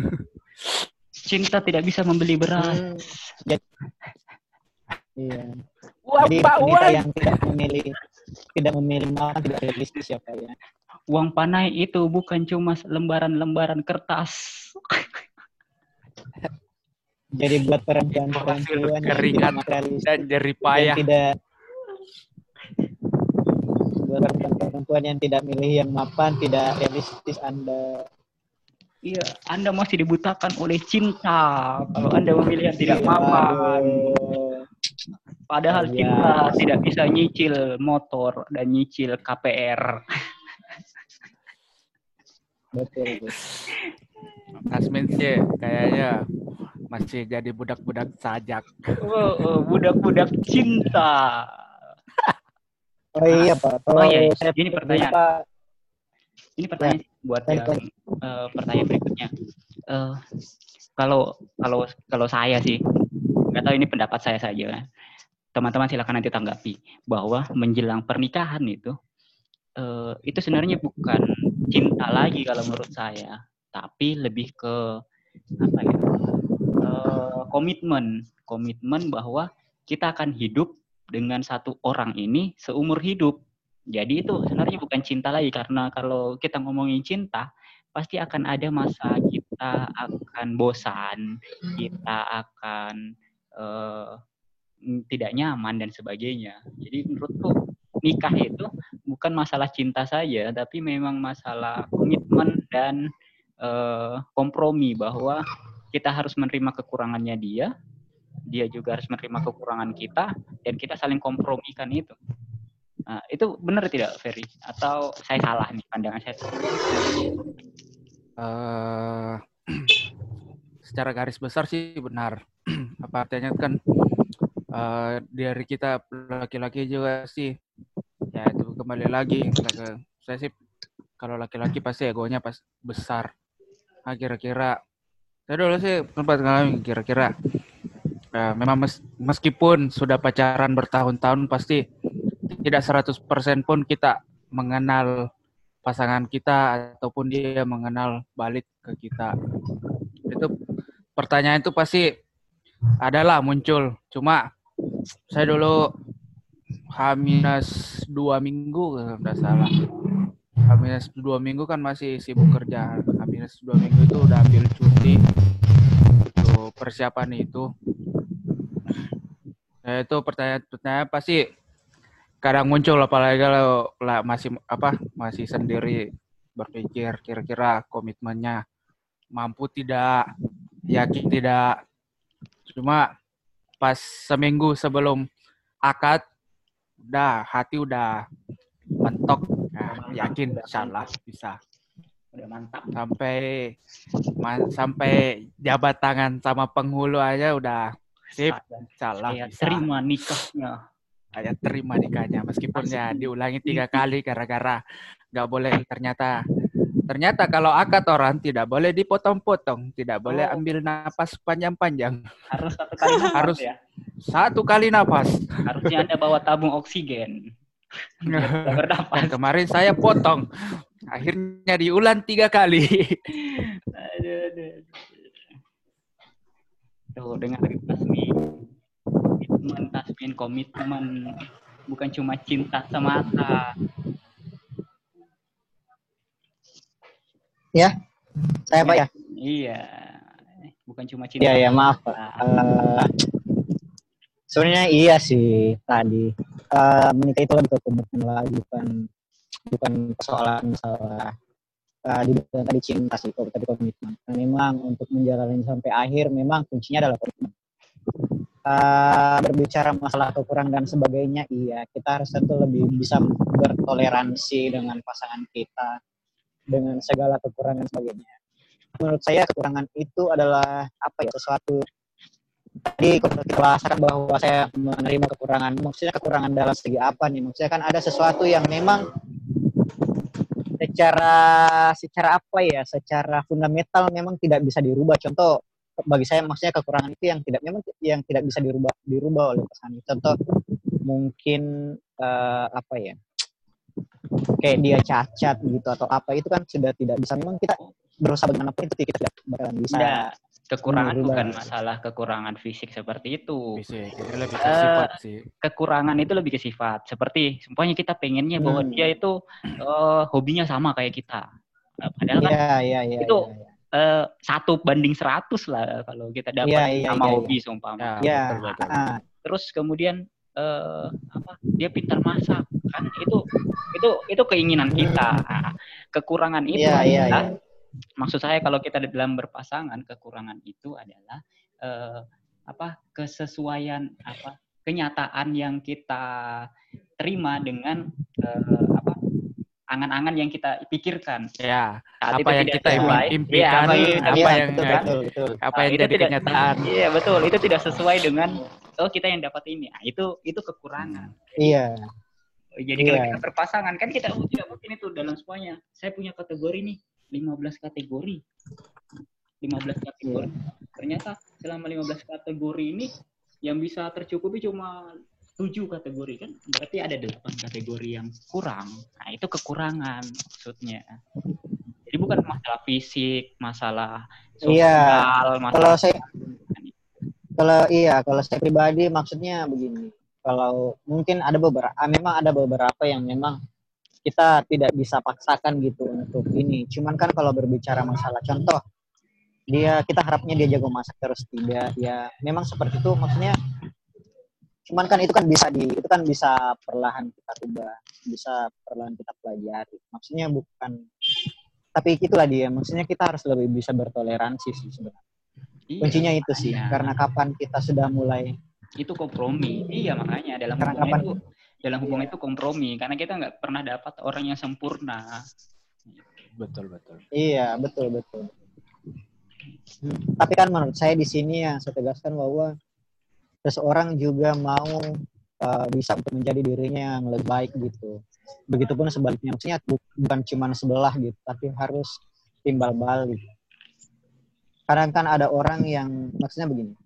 cinta tidak bisa membeli beras. Hmm, jadi, iya. Wah, Jadi Pak Wan. yang tidak memilih tidak memilih makan tidak realistis ya Pak ya. Uang panai itu bukan cuma lembaran-lembaran kertas. *laughs* Jadi buat perempuan-perempuan yang keringat Dan jerih yang payah. tidak buat perempuan-perempuan yang tidak milih yang mapan, tidak realistis Anda. Iya, Anda masih dibutakan oleh cinta. Kalau Anda memilih yang tidak Iya, mapan. Padahal Iya. cinta tidak bisa nyicil motor dan nyicil KPR. Betul, betul. Nasmin sih kayaknya masih jadi budak-budak sajak. Oh, oh, budak-budak cinta. Oh iya Pak. Oh iya, saya ini pertanyaan. Ini pertanyaan buat Baik, yang eh, pertanyaan berikutnya. Eh, kalau kalau kalau saya sih nggak tahu ini pendapat saya saja. Teman-teman silakan nanti tanggapi bahwa menjelang pernikahan itu eh, itu sebenarnya bukan cinta lagi kalau menurut saya, tapi lebih ke apa ya? Eh, komitmen, komitmen bahwa kita akan hidup dengan satu orang ini seumur hidup. Jadi itu sebenarnya bukan cinta lagi karena kalau kita ngomongin cinta pasti akan ada masa kita akan bosan, kita akan mm, tidak nyaman dan sebagainya. Jadi menurutku nikah itu bukan masalah cinta saja, tapi memang masalah komitmen dan eh, kompromi bahwa kita harus menerima kekurangannya dia, dia juga harus menerima kekurangan kita, dan kita saling kompromikan itu. Nah, itu benar tidak, Ferry? Atau saya salah nih pandangan saya? eh *clears throat* secara garis besar sih benar. *clears throat* Apa artinya kan eh dari kita laki-laki juga sih ya itu kembali lagi saya sih kalau laki-laki pasti egonya pas besar. Nah, kira-kira saya dulu sih sempat ngalamin kira-kira eh, memang mes- meskipun sudah pacaran bertahun-tahun pasti tidak 100% pun kita mengenal pasangan kita ataupun dia mengenal balik ke kita. Itu pertanyaan itu pasti adalah muncul. Cuma saya dulu H-2 minggu kalau tidak salah. H-2 minggu kan masih sibuk kerja. H-2 minggu itu udah ambil cuti. Untuk persiapan itu. Nah, itu pertanyaan-pertanyaan pasti kadang muncul apalagi kalau masih apa masih sendiri berpikir kira-kira komitmennya mampu tidak yakin tidak. Cuma pas seminggu sebelum akad udah hati udah mentok. Nah, yakin insyaallah bisa Udah mantap. sampai ma- sampai jabat tangan sama penghulu aja udah sip insyaallah Saya bisa terima nikahnya. saya terima nikahnya meskipun ya diulangi tiga kali gara-gara nggak boleh ternyata ternyata kalau akad orang tidak boleh dipotong-potong tidak boleh Oh. ambil napas panjang-panjang Harus satu kali *laughs* nafas Harus. ya. satu kali napas Harusnya Anda bawa tabung oksigen. *laughs* Dan kemarin saya potong akhirnya diulang tiga kali Aduh, aduh, aduh. Tuh, dengar Tasmin. Komitmen, Tasmin, komitmen. Bukan cuma cinta semata. Saya Pak ya. Iya. Bukan cuma cinta. Iya ya maaf. Eh, sebenarnya iya sih tadi Eh, menikah itu lebih ke komitmen lagi bukan bukan persoalan masalah uh, tadi cinta sih tadi komitmen. Nah, memang untuk menjalani sampai akhir memang kuncinya adalah komitmen. Eh, berbicara masalah kekurangan dan sebagainya iya kita harus tentu lebih bisa bertoleransi dengan pasangan kita dengan segala kekurangan sebagainya. Menurut saya kekurangan itu adalah apa ya sesuatu tadi kita bahasakan bahwa saya menerima kekurangan maksudnya kekurangan dalam segi apa nih? Maksudnya kan ada sesuatu yang memang secara secara apa ya secara fundamental memang tidak bisa dirubah. Contoh bagi saya maksudnya kekurangan itu yang tidak memang yang tidak bisa dirubah dirubah oleh pasangan contoh mungkin eh, apa ya kayak dia cacat gitu atau apa itu kan sudah tidak bisa. Memang kita berusaha bagaimanapun itu kita tidak bakalan bisa. Kekurangan Hmm, bukan masalah kekurangan fisik seperti itu. Fisik, ini lebih ke Eh, sifat sih. Kekurangan itu lebih ke sifat. Seperti semuanya kita pengennya bahwa Hmm. dia itu eh, hobinya sama kayak kita. Eh, Padahal kan Iya, iya, iya. itu iya, iya. eh, satu banding seratus lah kalau kita dapat Iya, iya, sama iya, hobi seumpama. Ya, Iya, betul, betul. ah, Terus kemudian eh, apa? Dia pintar masak kan itu itu itu keinginan kita. Nah, kekurangan itu Iya, iya, adalah iya. Maksud saya kalau kita di dalam berpasangan kekurangan itu adalah eh, apa kesesuaian apa kenyataan yang kita terima dengan eh, apa angan-angan yang kita pikirkan Ya, Saat apa yang kita sesuai, impi- impikan, apa yang apa Iya, yang betul, kan? betul, betul. apa Nah, yang itu jadi tidak- kenyataan. Iya betul, itu tidak sesuai dengan oh kita yang dapat ini. Nah, itu itu kekurangan. Iya, Jadi kalau Iya. kita berpasangan kan kita oh, tidak mungkin itu dalam semuanya. Saya punya kategori nih 15 kategori. 15 kategori. Ternyata selama 15 kategori ini yang bisa tercukupi cuma 7 kategori kan berarti ada 8 kategori yang kurang. Nah, itu kekurangan maksudnya. Jadi bukan masalah fisik, masalah Iya. sosial, kalau masalah saya kalau iya kalau saya pribadi maksudnya begini kalau mungkin ada beberapa memang ada beberapa yang memang kita tidak bisa paksakan gitu untuk ini. Cuman kan kalau berbicara masalah contoh dia kita harapnya dia jago masak terus tidak ya memang seperti itu. Maksudnya cuman kan itu kan bisa di itu kan bisa perlahan kita ubah bisa perlahan kita pelajari. Maksudnya bukan tapi itulah dia. Maksudnya kita harus lebih bisa bertoleransi sih sebenarnya. Iya, kuncinya itu sih makanya. karena kapan kita sudah mulai itu kompromi. Iya makanya dalam Karena kapan- itu dalam hubungan itu kompromi karena kita nggak pernah dapat orang yang sempurna. Betul, betul. iya betul betul. Tapi kan menurut saya di sini yang saya tegaskan bahwa seseorang juga mau uh, bisa untuk menjadi dirinya yang lebih baik gitu. Begitupun sebaliknya maksudnya bu- bukan cuma sebelah gitu tapi harus timbal balik. Kadang kan ada orang yang maksudnya begini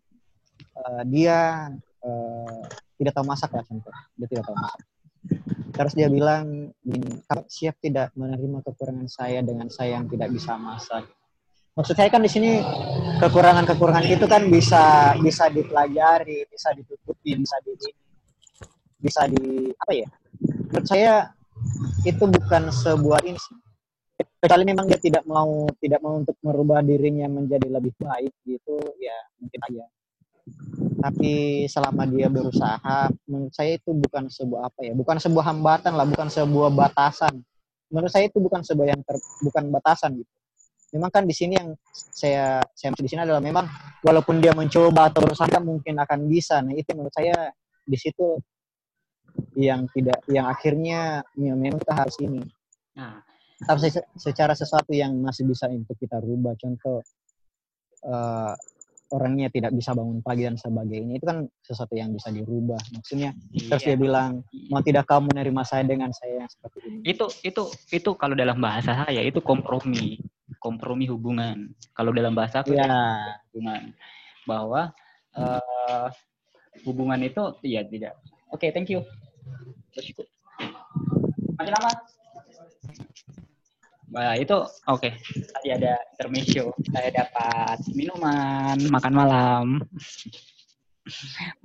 uh, dia uh, tidak tahu masak lah contoh dia tidak tahu masak. Terus dia bilang gini kamu siap tidak menerima kekurangan saya dengan saya yang tidak bisa masak. Maksud saya kan di sini kekurangan-kekurangan itu kan bisa bisa dipelajari bisa ditutupi bisa di bisa di apa ya? Menurut saya itu bukan sebuah ini kecuali memang dia tidak mau tidak mau untuk merubah dirinya menjadi lebih baik gitu ya mungkin aja tapi selama dia berusaha menurut saya itu bukan sebuah apa ya bukan sebuah hambatan lah bukan sebuah batasan. Menurut saya itu bukan sebuah yang ter, bukan batasan gitu. Memang kan di sini yang saya saya maksud di sini adalah memang walaupun dia mencoba atau berusaha mungkin akan bisa. Nah itu menurut saya di situ yang tidak yang akhirnya ya memang kita harus ini. Nah. Tapi se- secara sesuatu yang masih bisa untuk kita rubah. Contoh eh, orangnya tidak bisa bangun pagi dan sebagainya itu kan sesuatu yang bisa dirubah. Maksudnya terus iya. dia bilang mau tidak kamu menerima saya dengan saya yang seperti ini? Itu itu itu kalau dalam bahasa saya itu kompromi. Kompromi hubungan. Kalau dalam bahasa aku ya hubungan. Bahwa eh, hubungan itu ya tidak. Oke thank you. Bersyukur. masih lama Nah, itu oke. Tadi ada intermezzo. Saya dapat minuman, makan malam.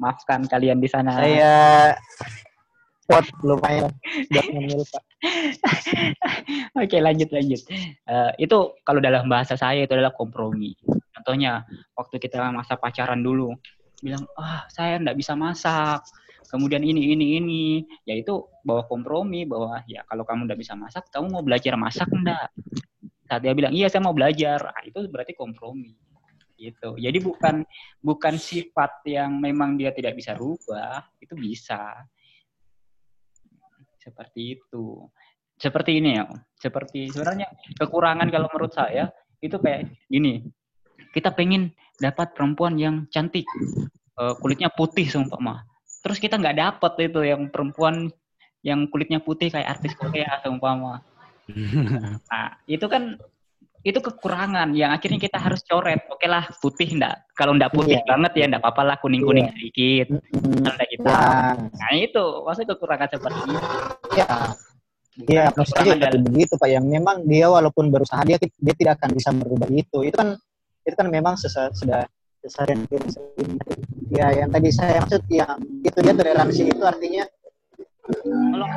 Maafkan kalian di sana. saya pot lumayan *laughs* Oke, lanjut lanjut. Eh, itu kalau dalam bahasa saya itu adalah kompromi. Contohnya waktu kita masa pacaran dulu, bilang ah saya nggak bisa masak. Kemudian ini ini ini, yaitu bawa kompromi bahwa ya kalau kamu nggak bisa masak, kamu mau belajar masak enggak? Saat dia bilang iya saya mau belajar, ah, itu berarti kompromi. Gitu. Jadi bukan bukan sifat yang memang dia tidak bisa rubah, itu bisa. Seperti itu seperti ini ya seperti sebenarnya kekurangan kalau menurut saya itu kayak gini kita pengen dapat perempuan yang cantik eh, kulitnya putih seumpama terus kita nggak dapat itu yang perempuan yang kulitnya putih kayak artis Korea seumpama nah itu kan itu kekurangan yang akhirnya kita harus coret oke lah putih enggak kalau enggak putih Iya. banget ya enggak apa-apa lah kuning-kuning Iya. sedikit Hmm, kalau enggak kita nah nah itu maksudnya kekurangan seperti itu ya Iya, maksudnya begitu Pak. Yang memang dia walaupun berusaha dia dia tidak akan bisa merubah itu. Itu kan itu kan memang sesa- sudah sesarian ya yang tadi saya maksud yang itu dia toleransi itu artinya Tolong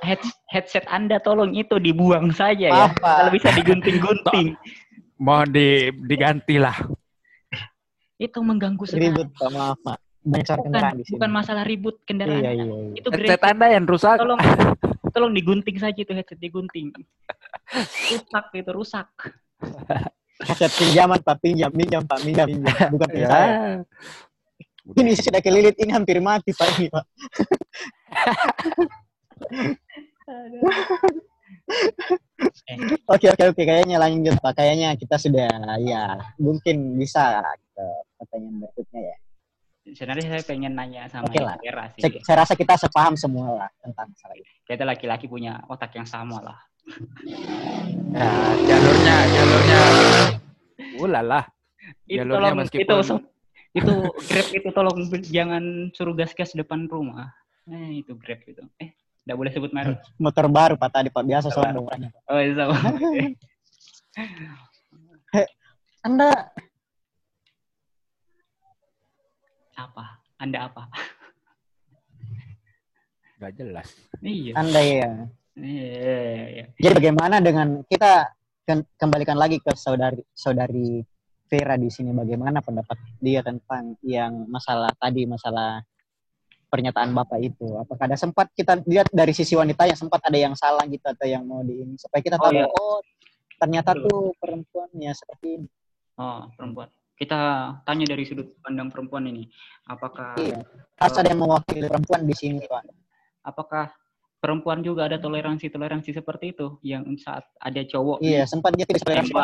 head- headset Anda tolong itu dibuang saja ya. Apa? Kalau bisa digunting-gunting. *laughs* Mohon di, diganti lah. itu mengganggu sekali. ribut pak maaf pak Bukan, kendaraan di sini bukan masalah ribut kendaraan. iya iya, iya. Itu Headset. Anda yang rusak. Tolong *laughs* tolong digunting saja itu headset digunting. Rusak itu rusak. Kaset pinjaman pak pinjam pinjam pak pinjam pinjam bukan *laughs* punya Saya ini sudah kelilit ini hampir mati pak ini pak oke oke oke kayaknya lanjut pak kayaknya kita sudah ya mungkin bisa ke pertanyaan berikutnya ya Sebenarnya saya pengen nanya sama Oke lah. Vera sih. saya, saya rasa kita sepaham semua lah tentang masalah itu Kita laki-laki punya otak yang sama lah. Ya, jalurnya, jalurnya. Ulala. Itu Jalurnya tolong meskipun- itu itu Grab itu tolong jangan suruh gas-gas depan rumah. Eh itu Grab itu. Eh, enggak boleh sebut merek. motor baru pak tadi pak biasa sombong orangnya. Oh, itu sama. *laughs* anda apa? Anda apa? Gak jelas. Iya. anda ya Iya, iya. Jadi bagaimana dengan kita kembalikan lagi ke saudari saudari Vera di sini bagaimana pendapat dia tentang yang masalah tadi masalah pernyataan bapak itu apakah ada sempat kita lihat dari sisi wanita yang sempat ada yang salah gitu atau yang mau di ini supaya kita Oh, tahu iya. oh ternyata Betul. tuh perempuan ya seperti ini Oh, perempuan. Kita tanya dari sudut pandang perempuan ini. Apakah Iya. harus ada yang mewakili perempuan di sini pak apakah perempuan juga ada toleransi-toleransi seperti itu yang saat ada cowok iya sempat dia tidak toleransi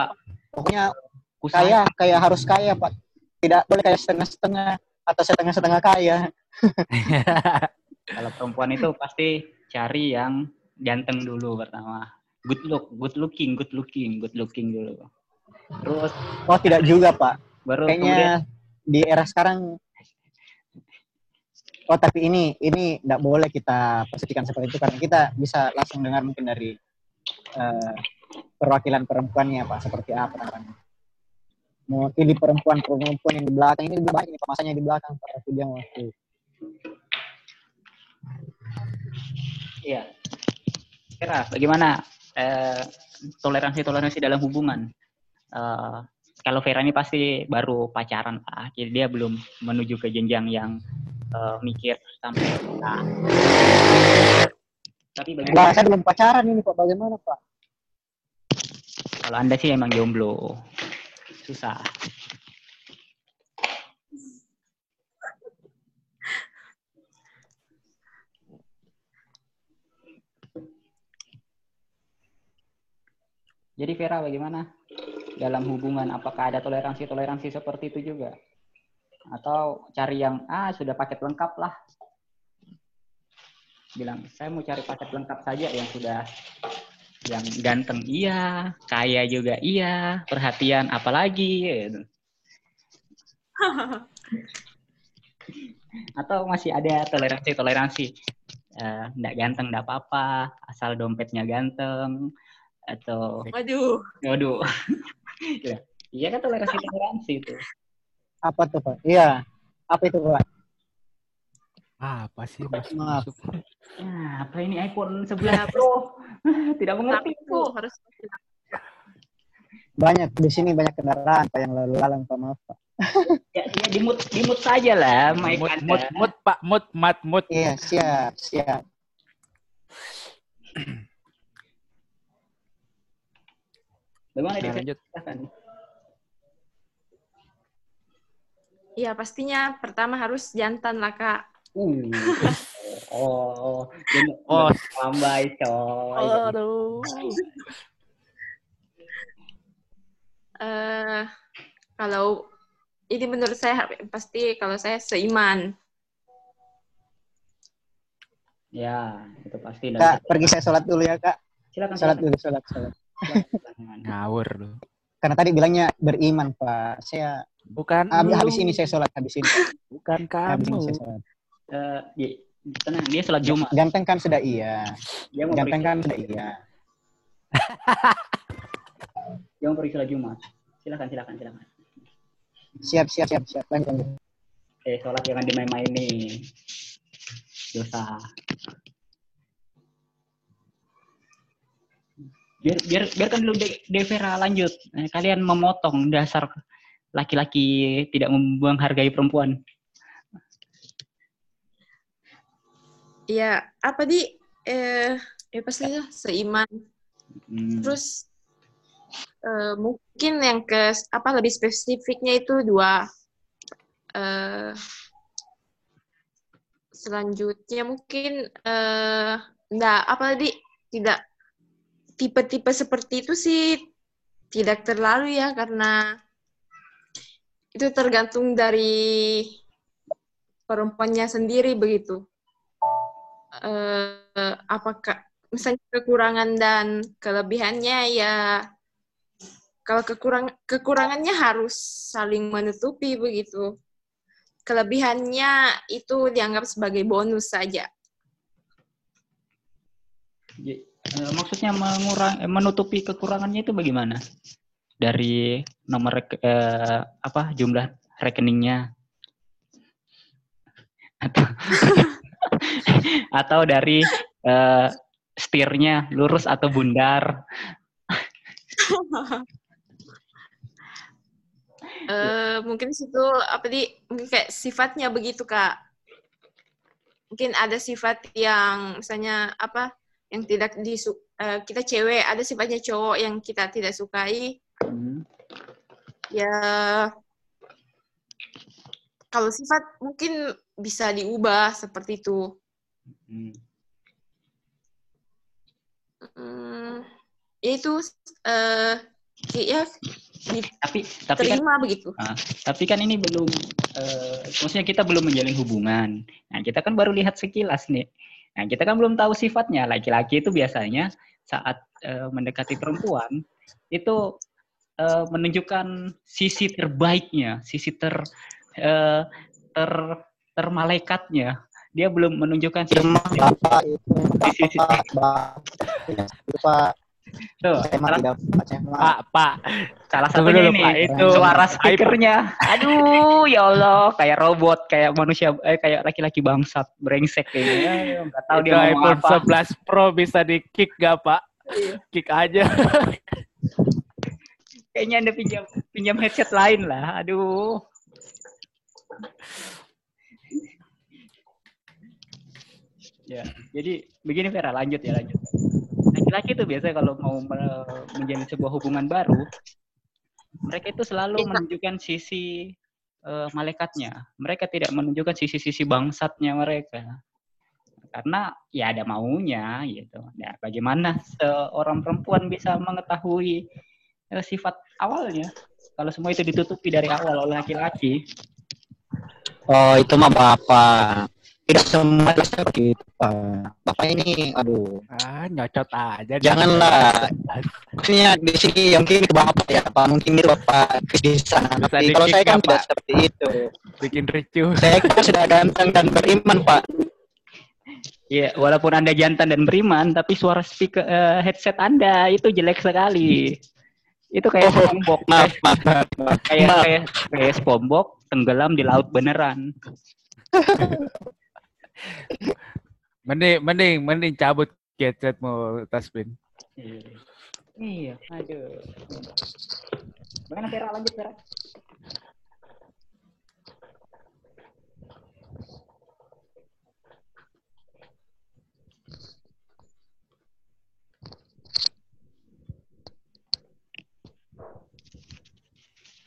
pokoknya kusai kaya kayak harus kaya pak. Tidak boleh kayak setengah-setengah atau setengah-setengah kaya. *laughs* Kalau perempuan itu pasti cari yang ganteng dulu pertama. Good look good looking good looking good looking dulu. Terus oh tidak juga pak. Baru kemudian kayaknya di era sekarang oh tapi ini ini tidak boleh kita posisikan seperti itu karena kita bisa langsung dengar mungkin dari eh, perwakilan perempuannya pak seperti apa namanya mewakili perempuan perempuan yang di belakang. Ini lebih banyak masanya di belakang tapi dia mewakili iya. Kira bagaimana eh, toleransi toleransi dalam hubungan? Eh, kalau Vera ini pasti baru pacaran pak. Jadi dia belum menuju ke jenjang yang eh, mikir sampai nah. tapi bagaimana? Saya belum pacaran ini pak. Bagaimana pak? Kalau anda sih emang jomblo susah Jadi Vera bagaimana dalam hubungan? Apakah ada toleransi-toleransi seperti itu juga? Atau cari yang ah sudah paket lengkap lah? Bilang saya mau cari paket lengkap saja yang sudah yang ganteng iya, kaya juga iya, perhatian apalagi gitu. *laughs* Atau masih ada toleransi-toleransi eh, nggak ganteng nggak apa-apa, asal dompetnya ganteng atau Waduh. Waduh. *laughs* Ya. Iya kan toleransi toleransi itu. apa tuh pak iya apa itu pak apa sih masuk masuk? Nah, apa ini iPhone 11 Pro? *laughs* Tidak mengerti tuh harus banyak di sini banyak kendaraan pak yang lalu lalang pak maaf pak *laughs* Ya, ya dimut dimut saja lah, mic Mut, mut, mut, pak, mut, mat, mut. iya siap siap *clears throat* Bagaimana Nah, lanjut. Iya, pastinya pertama harus jantan lah, Kak. Uh. Oh, jadi *laughs* Oh. lambai coy. Aduh. eh kalau ini menurut saya pasti kalau saya seiman. Ya, itu pasti. kak pergi saya sholat dulu ya kak Silakan. sholat dulu sholat sholat. Ngawur lu. karena tadi bilangnya beriman pak saya Bukan habis, habis ini saya sholat habis ini Bukan habis ini kamu. saya sholat Eh, dia, tenang, dia sholat Jumat. ganteng kan sudah iya Dia mau ganteng kan sudah iya *laughs* dia mau pergi sholat Jumat. Silakan, silakan, silakan. Siap, siap, siap, siap. Lanjut, lanjut. Eh, sholat jangan dimain-main nih. Dosa. Biar, biar, biarkan dulu De- Devera lanjut. Eh, kalian memotong dasar laki-laki tidak menghargai perempuan. Ya, apa di eh ya pasti lah seiman. Hmm. Terus eh, mungkin yang ke apa lebih spesifiknya itu dua. Eh, selanjutnya mungkin eh enggak apa tadi tidak tipe-tipe seperti itu sih tidak terlalu ya karena itu tergantung dari perempuannya sendiri begitu. Eh, apakah misalnya kekurangan dan kelebihannya ya kalau kekurang kekurangannya harus saling menutupi begitu. Kelebihannya itu dianggap sebagai bonus saja. Eh, maksudnya mengurang eh, menutupi kekurangannya itu bagaimana? Dari nomor eh, apa jumlah rekeningnya atau *laughs* *laughs* atau dari eh, setirnya lurus atau bundar? *laughs* Eh, mungkin situ apa di mungkin kayak sifatnya begitu kak. Mungkin ada sifat yang misalnya apa yang tidak disu eh, kita cewek ada sifatnya cowok yang kita tidak sukai Hmm. ya kalau sifat mungkin bisa diubah seperti itu. Hmm. Itu eh ya Tapi tapi kan diterima begitu. Tapi kan ini belum, eh, maksudnya kita belum menjalin hubungan. Nah, kita kan baru lihat sekilas nih. Nah, kita kan belum tahu sifatnya. Laki-laki itu biasanya saat eh, mendekati perempuan itu eh, menunjukkan sisi terbaiknya, sisi ter eh, ter termalaikatnya. Dia belum menunjukkan sisi, Bapak itu Bapak. Pak, tuh, salah, tidak Pak, Pak. salah satunya dulu, ini Pak. Itu suara speakernya. Aduh, ya Allah, kayak robot, kayak manusia, eh, kayak laki-laki bangsat, brengsek kayaknya. Nggak tahu Itu dia ngomong iPhone apa. 11 Pro bisa di kick gak, Pak? Kick aja. Kayaknya anda pinjam pinjam headset lain lah. Aduh. Ya, jadi begini Vera, lanjut ya lanjut. Laki-laki itu biasanya kalau mau me- menjalin sebuah hubungan baru, mereka itu selalu Iya. menunjukkan sisi eh, malaikatnya. Mereka tidak menunjukkan sisi-sisi bangsatnya mereka. Karena ya ada maunya gitu. Nah, bagaimana seorang perempuan bisa mengetahui eh, sifat awalnya kalau semua itu ditutupi dari awal oleh laki-laki? Oh, itu mah Bapak. Tidak semua itu seperti itu, Pak. Bapak ini, aduh. Ah, nyocot aja. Janganlah. Maksudnya di sini yang mungkin itu Bapak ya, Pak. Mungkin itu Bapak di sana. Bisa Tapi kalau saya kan tidak seperti itu. Bikin ricuh. Saya kan sudah ganteng dan beriman, Pak. Ya, walaupun Anda jantan dan beriman, tapi suara speaker eh, headset Anda itu jelek sekali. Itu kayak SpongeBob, Maaf, kayak maaf, maaf. maaf. kayak, Maaf. kayak, kayak SpongeBob tenggelam di laut beneran. *laughs* Mending, mending, mending cabut gadgetmu, Tasbin. Iya, aduh. Bagaimana Vera lanjut Vera?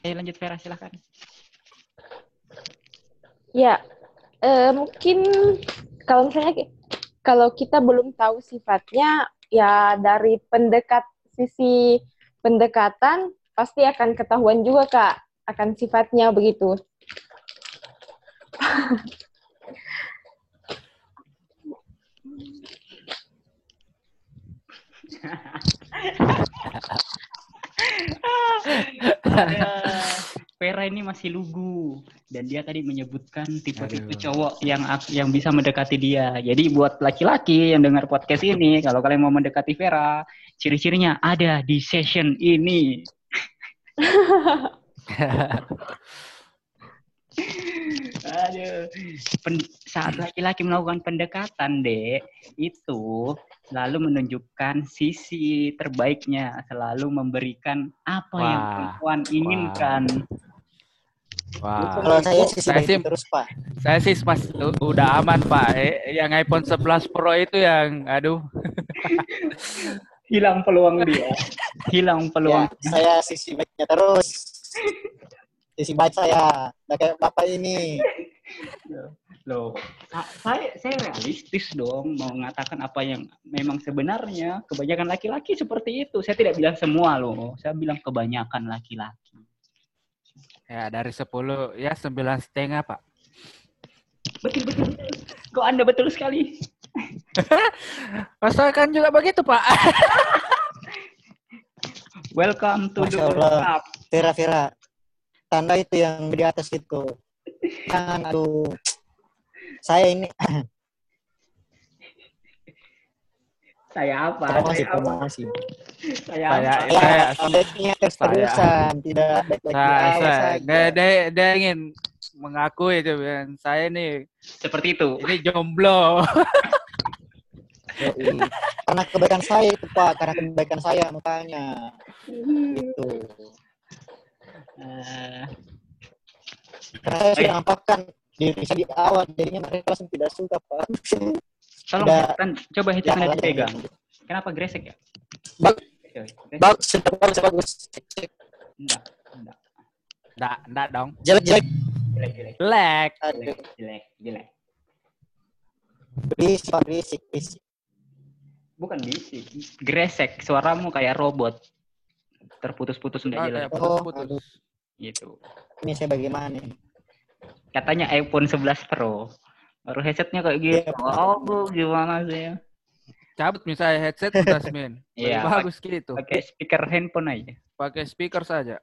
Eh lanjut Vera silahkan. Ya, eh, mungkin kalau misalnya kalau kita belum tahu sifatnya, ya dari pendekat sisi pendekatan pasti akan ketahuan juga kak akan sifatnya begitu. *laughs* Vera ini masih lugu dan dia tadi menyebutkan tipe-tipe cowok yang yang bisa mendekati dia. Jadi buat laki-laki yang dengar podcast ini, kalau kalian mau mendekati Vera, ciri-cirinya ada di session ini. *laughs* Aduh. Pen- saat laki-laki melakukan pendekatan, Dek, itu selalu menunjukkan sisi terbaiknya, selalu memberikan apa yang Wah. perempuan inginkan. Wah. Kalau saya sih Saya sih terus Pak. Saya sih mas u- udah aman pak. Eh, yang iPhone 11 Pro itu yang, aduh, *laughs* Hilang peluang dia. Hilang Ya, peluang. saya sisi baiknya terus. Sisi baik saya. Udah kayak bapak ini. Loh, sa- saya saya realistis dong mau mengatakan apa yang memang sebenarnya kebanyakan laki-laki seperti itu. Saya tidak bilang semua loh, saya bilang kebanyakan laki-laki. Ya dari 10 ya sembilan setengah pak. Betul betul. betul. Kok Anda betul sekali? *laughs* Masa kan juga begitu pak. *laughs* Welcome to the Masya World Allah. Cup. Vera Vera. Tanda itu yang di atas itu. Jangan aduh. Saya ini *clears throat* Saya apa? promosi Saya apa? promosi. Saya Saya- apa? Saya Saya- baiknya terus-terusan, tidak Saya, saya, dia, dia, dia ingin mengakui itu kan. Saya nih Seperti itu. ini jomblo. Karena kebaikan saya itu Pak, karena kebaikan saya makanya. Gitu. Eh, Karena saya sudah nampakkan diri saya di awal, jadinya mereka langsung tidak suka Pak. *laughs* tolong Udah. headset, coba Anda Jangan dipegang. Kenapa gresek ya? Gresek. Bagus, sudah bagus, bagus. Enggak, enggak. Nggak, nggak dong. Jelek, jelek. Jelek, jelek. Aduh, Jelek, jelek, jelek. berisik, berisik, berisik. Bukan bisik, gresek. Suaramu kayak robot. Terputus-putus enggak jelas. kayak putus-putus. aduh. Gitu. Ini saya bagaimana? nih? Katanya iPhone 11 Pro. Baru headsetnya kayak gitu. Iya, Oh, bu, gimana sih? Cabut misalnya headset Tasmin. *laughs* Iya, Bagus gitu. Pakai speaker handphone aja. Pakai speaker saja.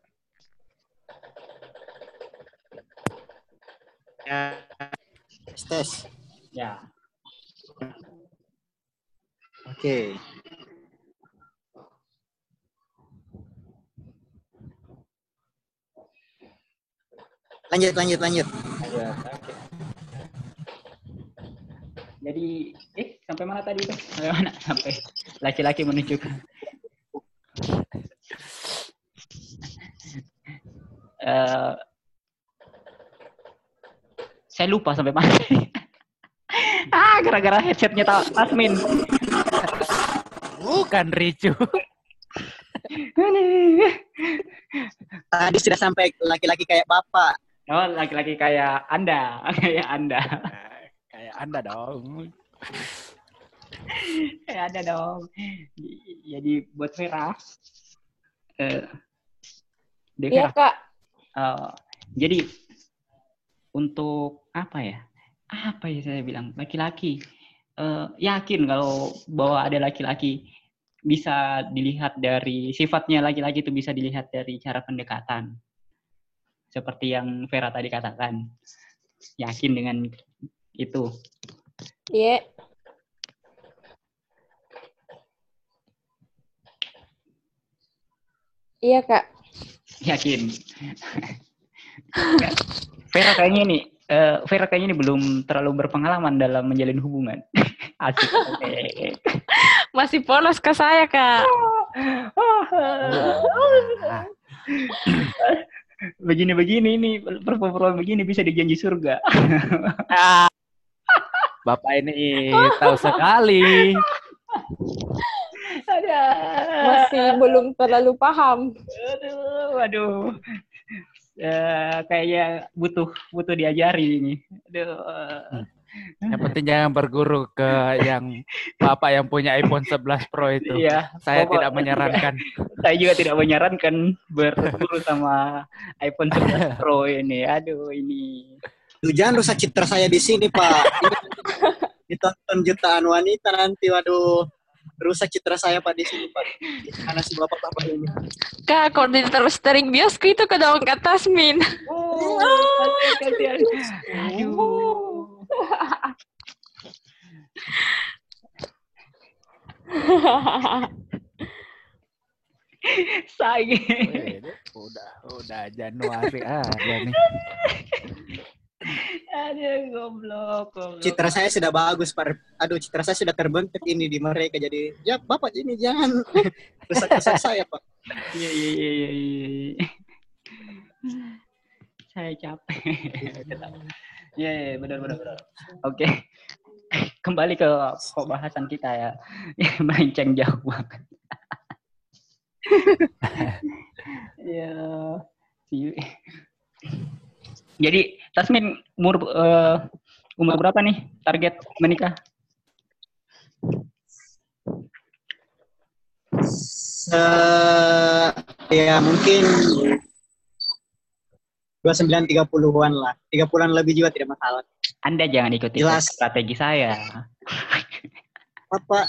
Tes, tes. Ya. Oke. Lanjut, lanjut, lanjut. Ayo, oke. Jadi, eh sampai mana tadi tuh? Sampai mana? Sampai laki-laki menunjukkan. Eh, saya lupa sampai mana. ah, gara-gara headsetnya Ta- Tasmin. Bukan Ricu. Tadi sudah sampai laki-laki kayak bapak. Oh, laki-laki kayak Anda, *laughs* kayak Anda. Kayak Anda dong. *laughs* kayak Anda dong. Jadi buat Vera, eh, Iya, Vera, Kak. eh, jadi untuk apa ya? Apa ya saya bilang laki-laki eh, yakin kalau bahwa ada laki-laki bisa dilihat dari sifatnya laki-laki itu bisa dilihat dari cara pendekatan. Seperti yang Vera tadi katakan. Yakin dengan itu. Iya. Iya, Kak. Yakin. Vera kayaknya ini, eh, Vera kayaknya ini belum terlalu berpengalaman dalam menjalin hubungan. *laughs* Asik. Masih polos ke saya, Kak. Begini-begini ini perempuan begini bisa dijanji surga. Bapak ini tahu sekali. Ada. Masih belum terlalu paham. Aduh, aduh. Eh, kayaknya butuh butuh diajari ini. Aduh. Yang penting jangan berguru ke yang Bapak yang punya iPhone 11 Pro itu. Iya, Saya Bapak- tidak menyarankan. *laughs* saya juga tidak menyarankan berguru sama iPhone 11 Pro ini. Aduh, ini. Duh, jangan rusak citra saya di sini, Pak. Ditonton jutaan wanita nanti, waduh. Rusak citra saya, Pak, di sini, Pak. Karena si bapak-bapak ini. Kak, kalau di terus sering biosku itu ke dong ke Tasmin. Oh, kasihan. Aduh. Saya. Wih, udah udah Januari ada nih. Aduh, goblok, goblok. Citra saya sudah bagus, Pak. Aduh, citra saya sudah terbentuk ini di mereka. Jadi, ya Bapak ini jangan *laughs* rusak-rusak saya, Pak. Iya, iya, iya, iya, iya. Saya capek. *laughs* Iya, iya, benar, benar, benar. Oke. Kembali ke pembahasan kita ya. *laughs* Melenceng jauh banget. ya, si- Jadi, Tasmin umur eh, umur berapa nih target menikah? Se- ya mungkin 29 30-an lah. 30-an lebih juga tidak masalah. Anda jangan ikuti Jelas. strategi saya. Bapak,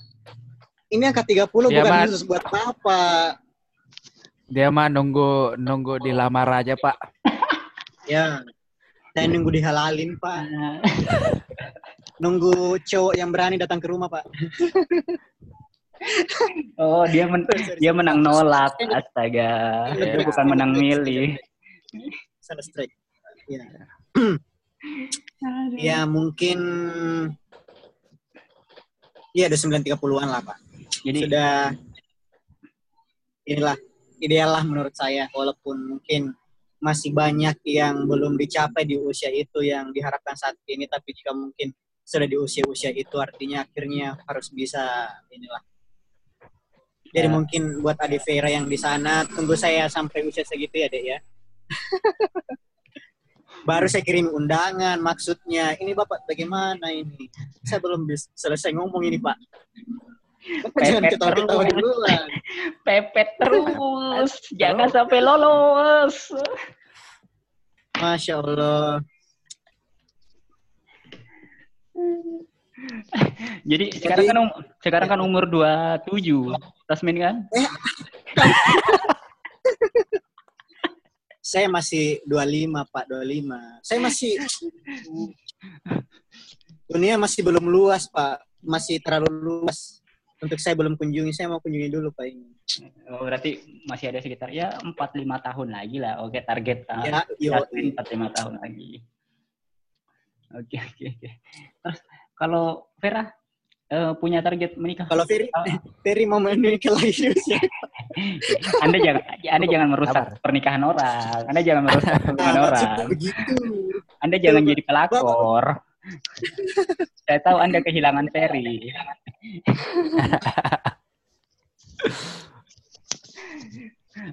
ini angka 30 Ya, bukan khusus buat Bapak. Dia mah nunggu nunggu dilamar aja, Pak. Ya. Saya nunggu dihalalin, Pak. Nunggu cowok yang berani datang ke rumah, Pak. Oh, dia men dia menang nolak. Astaga. Dia bukan menang milih. Sana strike. Ya. ya mungkin Iya, udah 9 30-an lah, Pak. Jadi Sudah inilah ideal lah menurut saya walaupun mungkin masih banyak yang belum dicapai di usia itu yang diharapkan saat ini tapi jika mungkin sudah di usia-usia itu artinya akhirnya harus bisa inilah. Jadi Ya. mungkin buat Adi Vera yang di sana tunggu saya sampai usia segitu ya dek ya. *laughs* Baru saya kirim undangan maksudnya ini bapak bagaimana ini? Saya belum selesai ngomong ini pak jangan *laughs* Pepet terus. duluan pepet terus. Jangan sampai lolos. Masya Allah. Jadi sekarang kan um- sekarang kan umur 27. Tasmin kan? *laughs* Saya masih 25, Pak, 25. Saya masih dunia masih belum luas, Pak. Masih terlalu luas. Untuk saya belum kunjungi, saya mau kunjungi dulu, Pak ini. Oh, berarti masih ada sekitar ya 4 5 tahun lagi lah. Oke, target uh, Ya, 4 5 tahun lagi. Oke, oke, oke. Terus kalau Vera eh, punya target menikah? Kalau Ferry, Ah, *laughs* Ferry mau menikah lagi usia. *laughs* Anda jangan Anda jangan merusak Sabar. pernikahan orang. Anda jangan merusak *laughs* pernikahan orang. begitu. Anda jangan jadi pelakor. Saya tahu Anda kehilangan Ferry.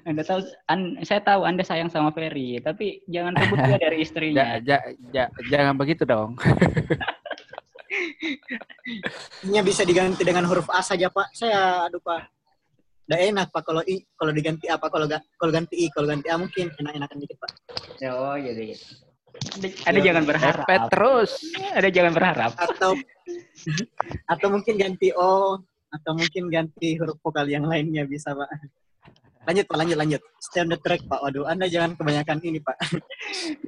Anda tahu, an- saya tahu Anda sayang sama Ferry, tapi jangan rebut dia dari istrinya. Ja- ja- ja- jangan begitu dong. Ini bisa diganti dengan huruf A saja, Pak. Saya, aduh, Pak. Udah enak, Pak. Kalau I, kalau diganti apa? Kalau ga- kalau ganti I, kalau ganti A mungkin enak-enakan dikit, Pak. Oh, gitu. gitu. Anda, Anda jangan berharap. Pepet terus. Anda jangan berharap. atau atau mungkin ganti O atau mungkin ganti huruf vokal yang lainnya bisa pak lanjut pak lanjut lanjut stay on the track pak waduh anda jangan kebanyakan ini pak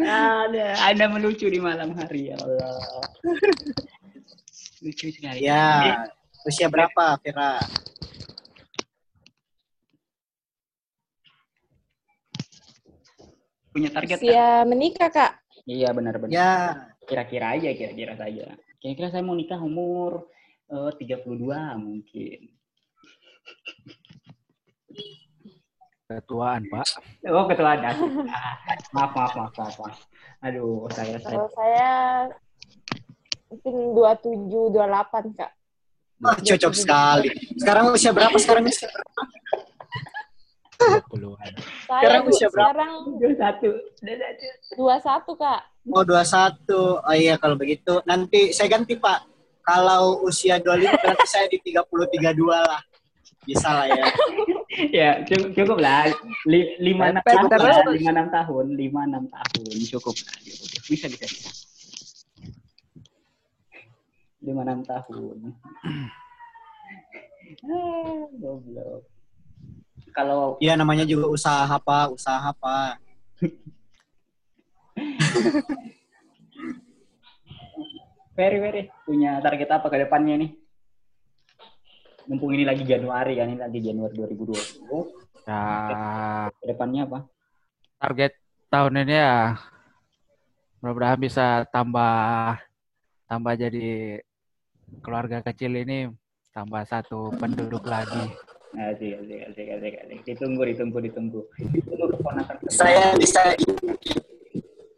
Ada, Anda melucu di malam hari ya Allah. Lucu sekali. ya usia berapa Vera Punya target kan? Usia menikah, Kak. Iya benar-benar. ya Kira-kira aja, kira-kira saja. Kira-kira saya mau nikah umur eh, 32 mungkin. Ketuaan, Pak. Oh, ketua ada. Ah, maaf, maaf, maaf, maaf, maaf. Aduh, saya saya Kalau saya mungkin 27, 28, Kak. Wah, cocok sekali sekarang usia berapa sekarang usia berapa? 20-an. Saya Sekarang usia berapa? sekarang Dua satu, dua satu. 21, Kak. oh 21 oh iya kalau begitu nanti saya ganti pak kalau usia 25 berarti saya di 30 32 lah bisa lah ya *laughs* Ya, cukup, cukup lah. Li- Lima enam tahun, lah. lima enam tahun, lima enam tahun, cukup. cukup. Bisa, bisa, bisa. Lima enam tahun. *clears throat* ah, goblok. Kalau Iya namanya juga usaha pak usaha pak *laughs* Ferry, Ferry punya target apa ke depannya nih? Mumpung ini lagi Januari kan, ini lagi Januari 2020. Ya, Ke depannya apa? target tahun ini ya mudah-mudahan bisa tambah tambah jadi keluarga kecil ini tambah satu penduduk lagi. Asik, asik, asik, asik, asik. Ditunggu, ditunggu, ditunggu. Ditunggu keponakan. Saya bisa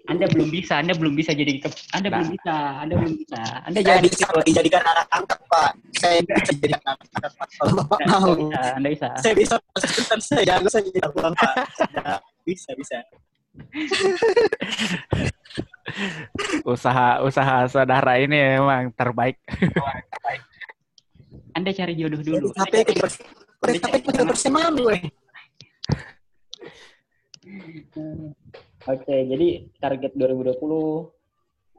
Anda belum bisa, Anda belum bisa jadi ke- Anda Nah. belum bisa, Anda belum bisa. Anda saya jangan bisa dijadikan anak angkat Pak. Saya bisa jadi anak angkat Pak. Kalau Bapak Anda mau. bisa, Anda bisa. Saya bisa saya jago saya jadi Pak. Ya, bisa bisa. Usaha usaha saudara ini memang terbaik. Anda cari jodoh dulu. Tapi pers- tapi ikut persamaan gue. Oke, jadi target 2020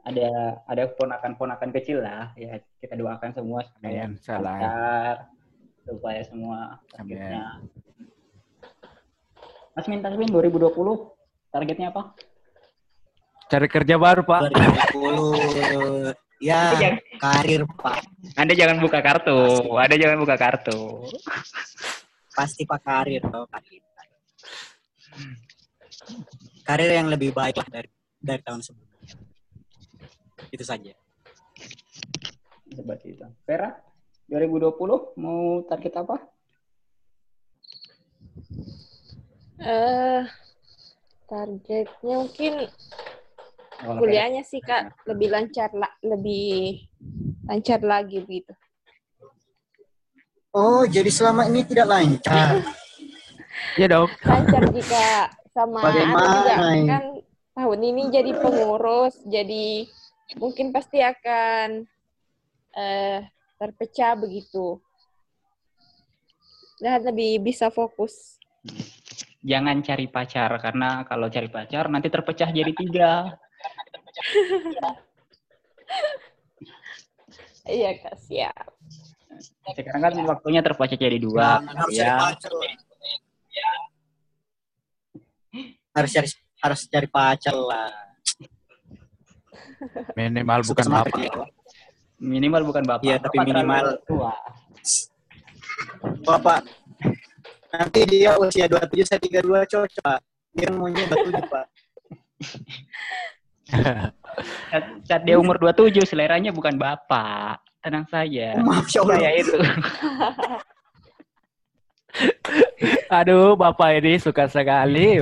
ada ada ponakan-ponakan kecil lah ya kita doakan semua supaya Amin. Salah. lancar supaya semua Amin. targetnya. Mas Min Tasmin 2020 targetnya apa? Cari kerja baru, Pak. 2020 *laughs* ya Jangan- karir Pak. Anda jangan buka kartu, Anda jangan buka kartu. Pasti Pak karir toh karir. Karir yang lebih baik lah dari dari tahun sebelumnya. Itu saja. Seperti itu. Vera 2020 mau target apa? Eh, targetnya mungkin Kuliahnya sih kak lebih lancar lah, lebih lancar lagi begitu. Oh, jadi selama ini tidak lancar. *laughs* Iya dong. Lancar jika sama Bagaimana juga kan tahun ini jadi pengurus, jadi mungkin pasti akan eh terpecah begitu. Dan lebih bisa fokus. jangan cari pacar karena kalau cari pacar nanti terpecah jadi tiga. Iya kak siap. Sekarang kan waktunya terpecah jadi dua. Jangan, harus cari Ya, pacar. loh. Harus cari harus cari pacar lah. Minimal bukan bapak. ya. minimal bukan bapak. Iya, tapi Bapak minimal. tua. Bapak nanti dia usia 27 saya 32 cocok. Dia maunya 27, Pak. Saat, saat dia umur 27 seleranya bukan bapak. Tenang saja. Oh, maaf ya Allah. Saya itu. *laughs* Aduh, bapak ini suka sekali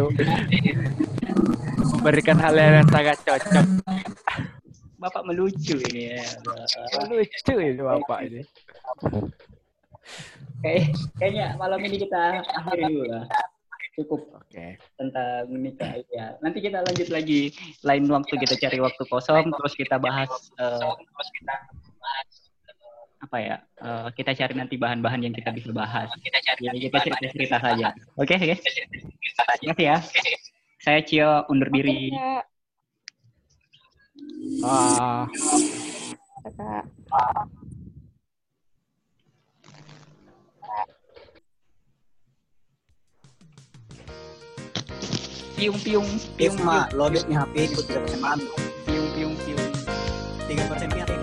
memberikan hal yang sangat cocok. Bapak melucu ini ya. Lucu ini bapak ini. Kayak, kayaknya malam ini kita akhiri dulu lah. Cukup Oke. tentang menikah ya. Nanti kita lanjut lagi lain waktu kita cari waktu kosong terus kita bahas eh, apa ya? eh, kita cari nanti bahan-bahan yang kita bisa bahas. Kita cari kita cerita-cerita saja. Oke, oke. Terima kasih ya. Saya Cio undur diri. Ah, kakak. Piyong, piyong, piyong. Piyong, ma. Lobet niya. Piyong, piyong, piyong. Piyong, piyong, piyong. 3% niya.